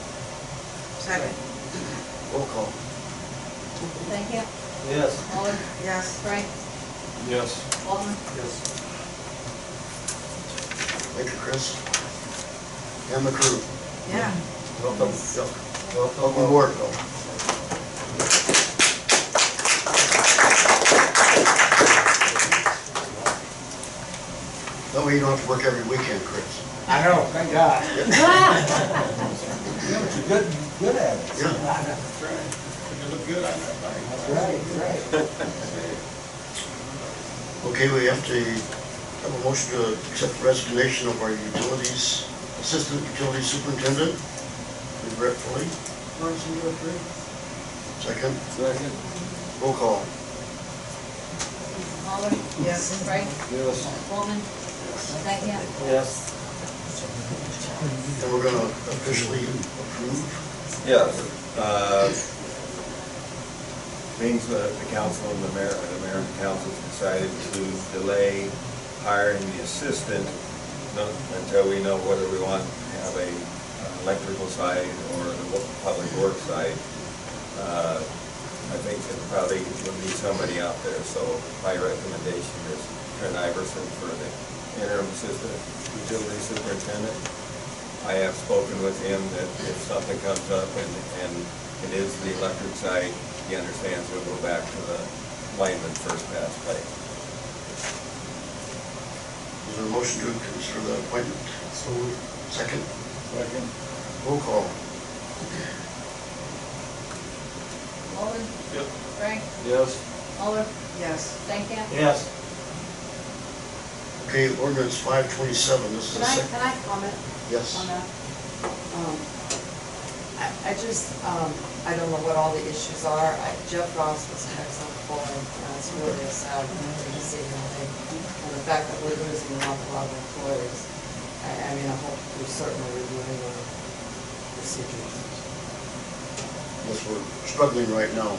Second. Roll call. Thank you. Yes. Mulder? Yes. Frank? Yes. Walton? Yes. Thank you, Chris. And the crew. Yeah. Welcome. Welcome aboard, Phil. That way you don't have to work every weekend, Chris. I know, thank God. Yeah, but you're good, good at it. Yeah. That's right. You look good on that bike. Right, right. Okay, we have to have a motion to accept the resignation of our utilities, assistant utility superintendent, regretfully. Motion to approve. Second, Second. roll call. Mulder? Yes. Frank? Yes. Walton? Thank you. Yes. And we're gonna officially approve. Yes, uh, means that the council and the mayor, and the mayor and council decided to delay hiring the assistant until we know whether we want to have a uh, electrical side or the public works side, uh, I think it probably would need somebody out there, so my recommendation is Trent Iverson for the interim assistant utility superintendent. I have spoken with him that if something comes up and, and it is the electric side, he understands we'll go back to the lineman first pass play. Is there a motion to consider the appointment? So Second? Second. Roll call. Mulder? Yep. Frank? Yes. Muller? Yes. Stankham? Yes. Okay, ordinance five twenty-seven, this is Can a I, sec- can I comment Yes. on that? Um, I, I just, um, I don't know what all the issues are. I- Jeff Ross was an excellent employee, and it's really a sad thing to see him leave. And the fact that we're losing an awful lot of employees, I, I mean, I hope we're certainly reviewing our procedures. Yes, we're struggling right now.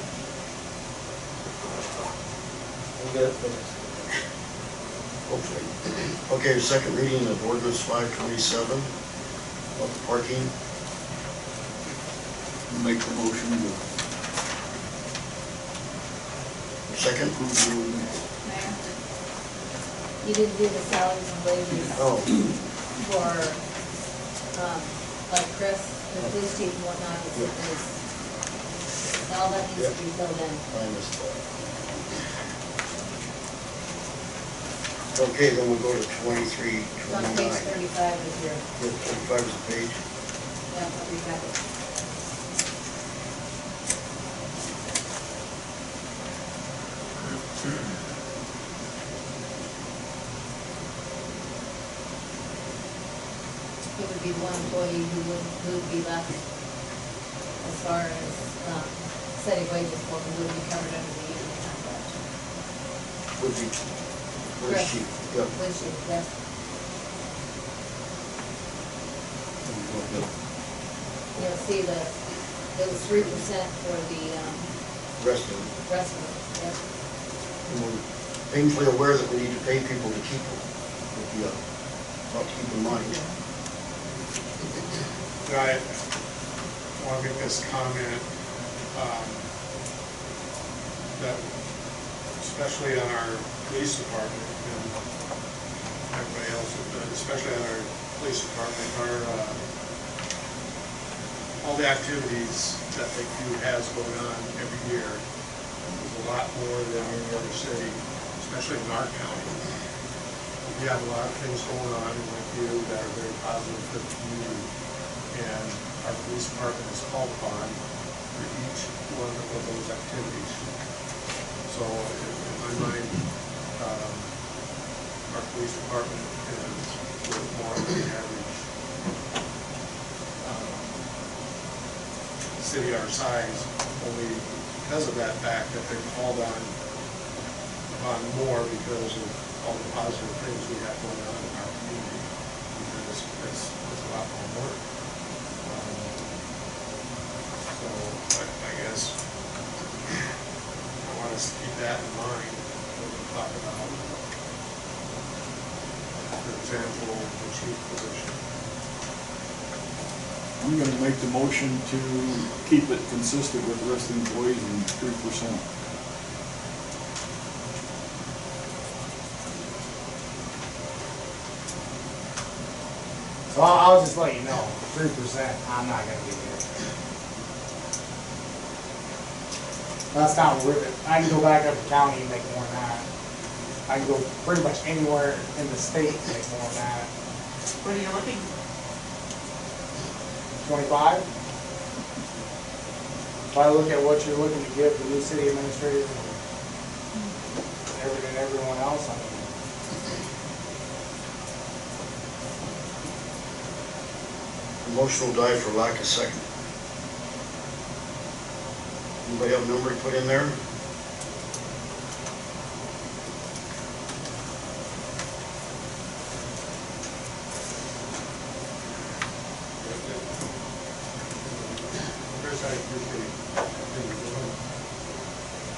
We'll it finished. Hopefully. Okay, second reading of ordinance five twenty-seven, about the parking. Make the motion to Second? approve the ordinance. You didn't do the salaries and wages Oh, for, um, like Chris, the police chief and whatnot, is, Yeah. is, all that needs to be filled in. I missed that. Okay, then we'll go to twenty-three, It's on page twenty-nine. thirty-five of your, Yeah, Twenty-five is the page. yeah, of your packet. Be one employee who would, who would be left as far as, um, setting wages for, who would be covered under the union contract. Would be, where's Correct. she? Yep. Would she, yes? You'll see that it was three percent for the, um, Rest of it. rest of it, yes. And we're painfully aware that we need to pay people to keep them. Would lot to keep in mind. I want to make this comment, um, that especially on our police department and everybody else, but especially on our police department, our, uh, all the activities that Lakeview has going on every year is a lot more than any other city, especially in our county. We have a lot of things going on in Lakeview that are very positive for the community. Police department is called upon for each one of those activities. So in in my mind, um, our police department is worth more than the average um, city our size, only because of that fact that they're called on, on more because of all the positive things we have going on in our community. Because it's, it's, it's a lot more work. Um, So I, I guess I want us to keep that in mind when we talk about, for example, the chief position. I'm gonna make the motion to keep it consistent with the rest of the employees and three percent. So I'll, I'll just let you know, three percent, I'm not gonna be here. That's not worth it. I can go back up to county and make more than that. I can go pretty much anywhere in the state and make more than that. What are you looking, for? Twenty-five? If I look at what you're looking to give the new city administrators and everything, everyone else, I mean, The motion will die for lack of second. Anybody have a number to put in there? Chris, I appreciate everything you're doing.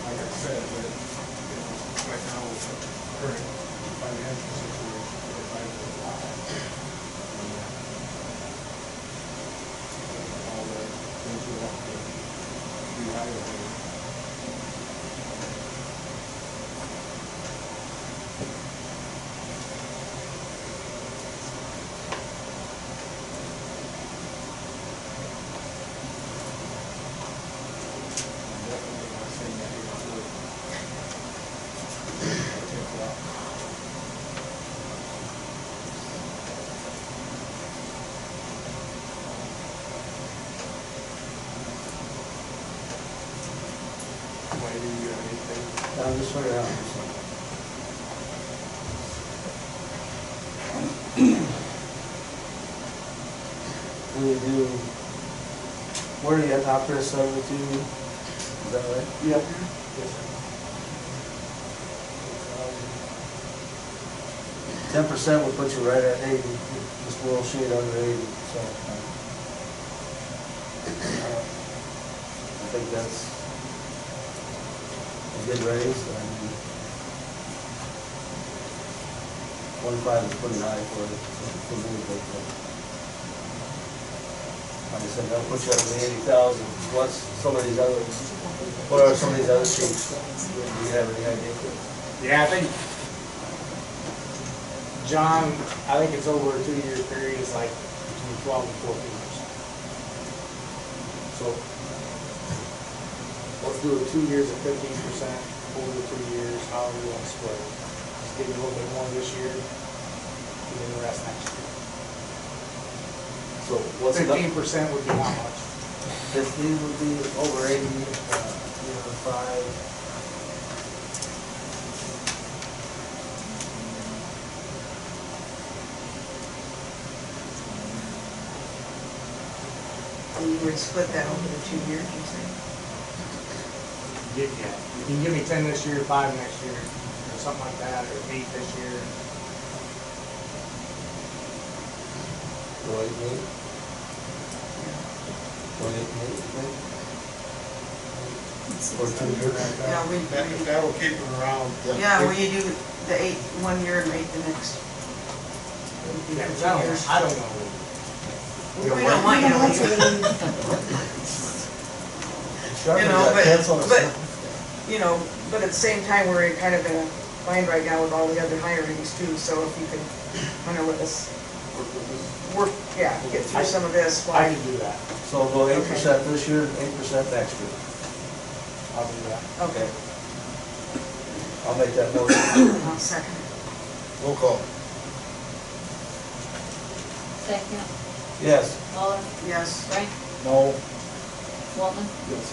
Like I said, that, you know, right now with the current financial situation, if I was alive, I'm just wondering out. so. Do we do, do you have top dress? Is that right? Yep. Ten percent would put you right at eighty, just a little shade under eighty, so. uh, I think that's a good raise, I mean. Twenty-five is pretty high for, for me, but, uh, I said, that'll put you up to eighty thousand, what's some of these other, what are some of these other chiefs? Do you have any idea? Yeah, I think, John, I think it's over a two-year period, it's like between twelve and fourteen percent. So, let's do it two years at fifteen percent, over the two years, however you want to split it. Just give you a little bit more this year, and then the rest next year. So what's the? Fifteen percent would be how much? Fifteen would be over eighty, uh, you know, five. And you would split that over the two years, you say? Get, yeah, you can give me ten this year, five next year, or something like that, or eight this year. What, eight? What, eight, eight, eight? Or two years? Yeah, we, That, that will keep them around. yeah, when you do the eight, one year and eight the next. Yeah, 'cause I don't, I don't know. We don't want you to leave. You know, but, but, you know, but at the same time, we're in kind of in a bind right now with all the other hirings too, so if you could kind of let us work, yeah, get through some of this, I why, can do that, So we'll go eight percent this year, eight percent next year. I'll do that. okay, I'll make that motion. I'll second it. Roll call. Stankham, Yes. Muller, Yes, Frank, No. Waltman, Yes.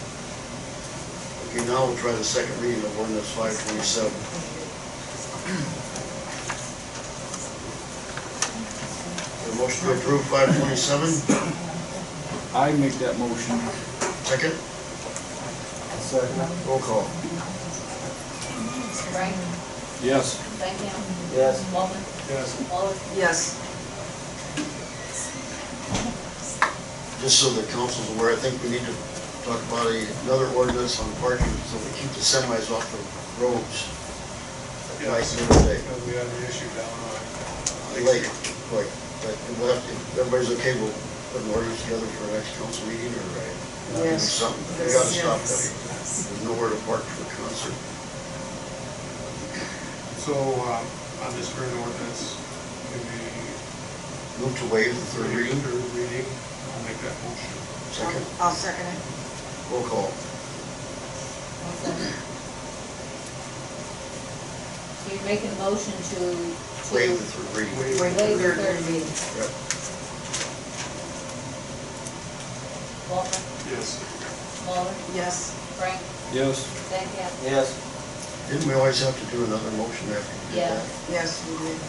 Okay, now we'll try the second reading of ordinance five twenty-seven. motion to approve five twenty-seven, I make that motion. second, Second. roll call. Frank, Yes. Stankham, Yes. Waltman, Yes. Muller, yes, Just so the council's aware, I think we need to talk about a- another ordinance on parking, so we keep the semis off the roads. At night and during day. Because we have an issue down on. Lake, like, but we'll have to, if everybody's okay, we'll put an ordinance together for our next council meeting or uh, yes. something. We gotta stop Yes. that. There's nowhere to park for a concert. So, um, on this current ordinance, maybe. Move to waive the third reading. Third reading, I'll make that motion. Second, I'll second it. roll call. one second. So you're making a motion to, to Waive the third reading. Waive the third third reading. reading. Yep. Waltman, Yes. Muller, Yes, Frank, Yes. Stankham, Yes. Didn't we always have to do another motion after we did Yeah. that? yes, we did.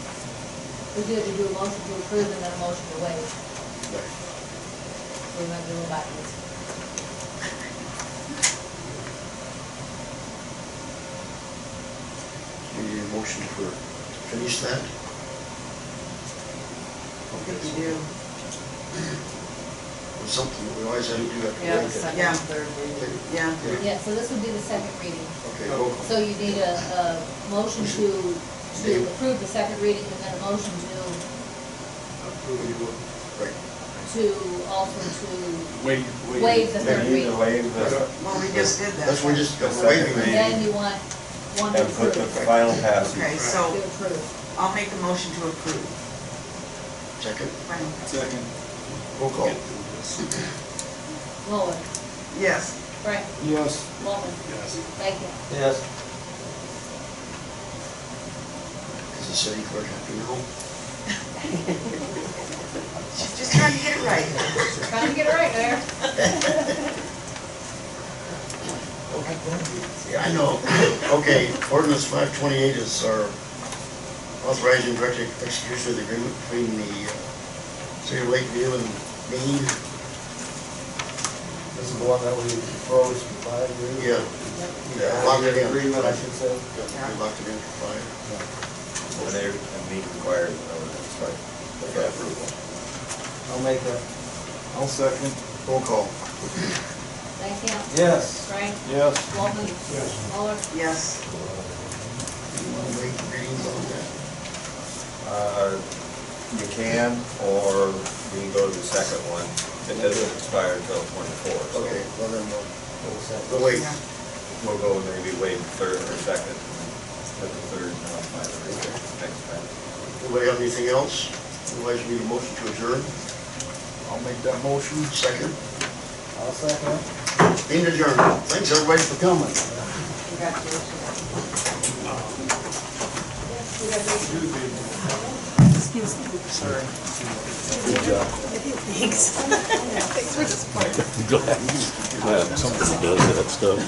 we did, you do a motion to approve and then a motion to waive. Right. We might do it backwards. You need a motion for, to finish that? I think we do. Or something we always had to do after we Yeah, did that? second, Yeah. third reading, yeah. Yeah, so this would be the second reading. Okay, roll call. So you need a, a motion to, to approve the second reading and then a motion to, Right. to also to Wait, wait. waive the third reading. waive the, Well, we just did that. That's what we just, The we're waiving second And then you want one to and put the approve. final passage. Okay, To so approve. I'll make the motion to approve. Second, Frank? Second. roll call. Muller, Yes, Frank, Yes. Waltman, Yes. Stankham. Yes. Is the city clerk happy now? she's just trying to get it right. Trying to get it right there. Okay. Yeah, I know. Okay, ordinance five twenty-eight is our authorizing direct execution of the agreement between the uh, city of Lakeview and Maine. This is the one that we froze for five years? Yeah. Yeah, locked it in. Agreement, I should say. Yeah, we locked it in for five. And they, and meet required, no, that's right, for approval. I'll make that. I'll second. Roll call. Stankham? Yes. Frank? Yes. Walton? Yes. Muller? Yes. You want to wait readings on that? Uh, You can, or we can go to the second one. It doesn't expire until twenty-four, so Okay, well then we'll, We'll we'll wait. we'll go maybe wait third or second, but the third, not final, next time. Anybody have anything else? Otherwise, we need a motion to adjourn. I'll make that motion. Second. I'll second it. Being adjourned. Thanks, everybody, for coming. Excuse me. Sorry. Thanks. Thanks for support. Glad somebody does that stuff.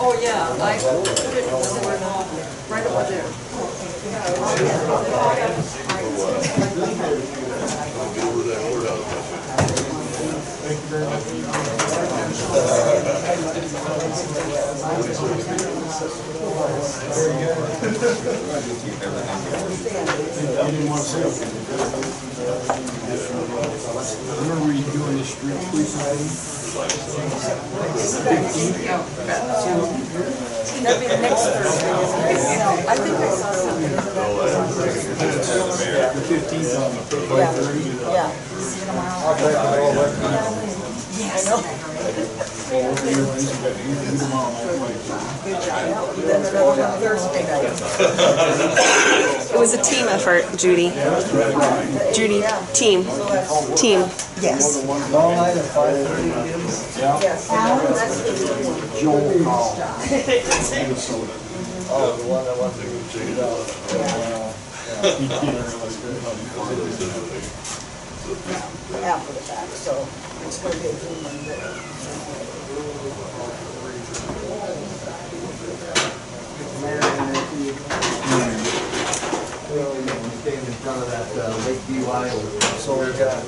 Oh, yeah, I put it somewhere, right over there. Remember you doing the street sweeping? That'd be the next Thursday, isn't it? I think I saw something. The fifteenth on the Yeah, yeah. See you tomorrow. I'll take it all back. I know. Good job. Then another one Thursday night. It was a team effort, Judy. Judy, team, team. Yes. All night at five thirty, kids? Yes. That's the Joel Call. Oh, the one that went through two dollars. after the fact, so it's gonna be a good one, Came in front of that Iowa. So we got,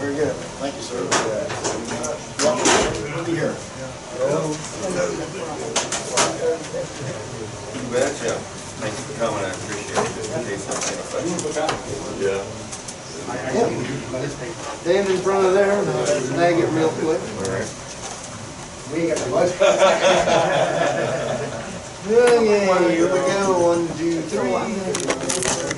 Very good. Thank you, sir. Yep, be here. You betcha. Thank you for coming, I appreciate it. Yeah. stand in front of there and snag it real quick. We. Okay, here we go, one, two, three.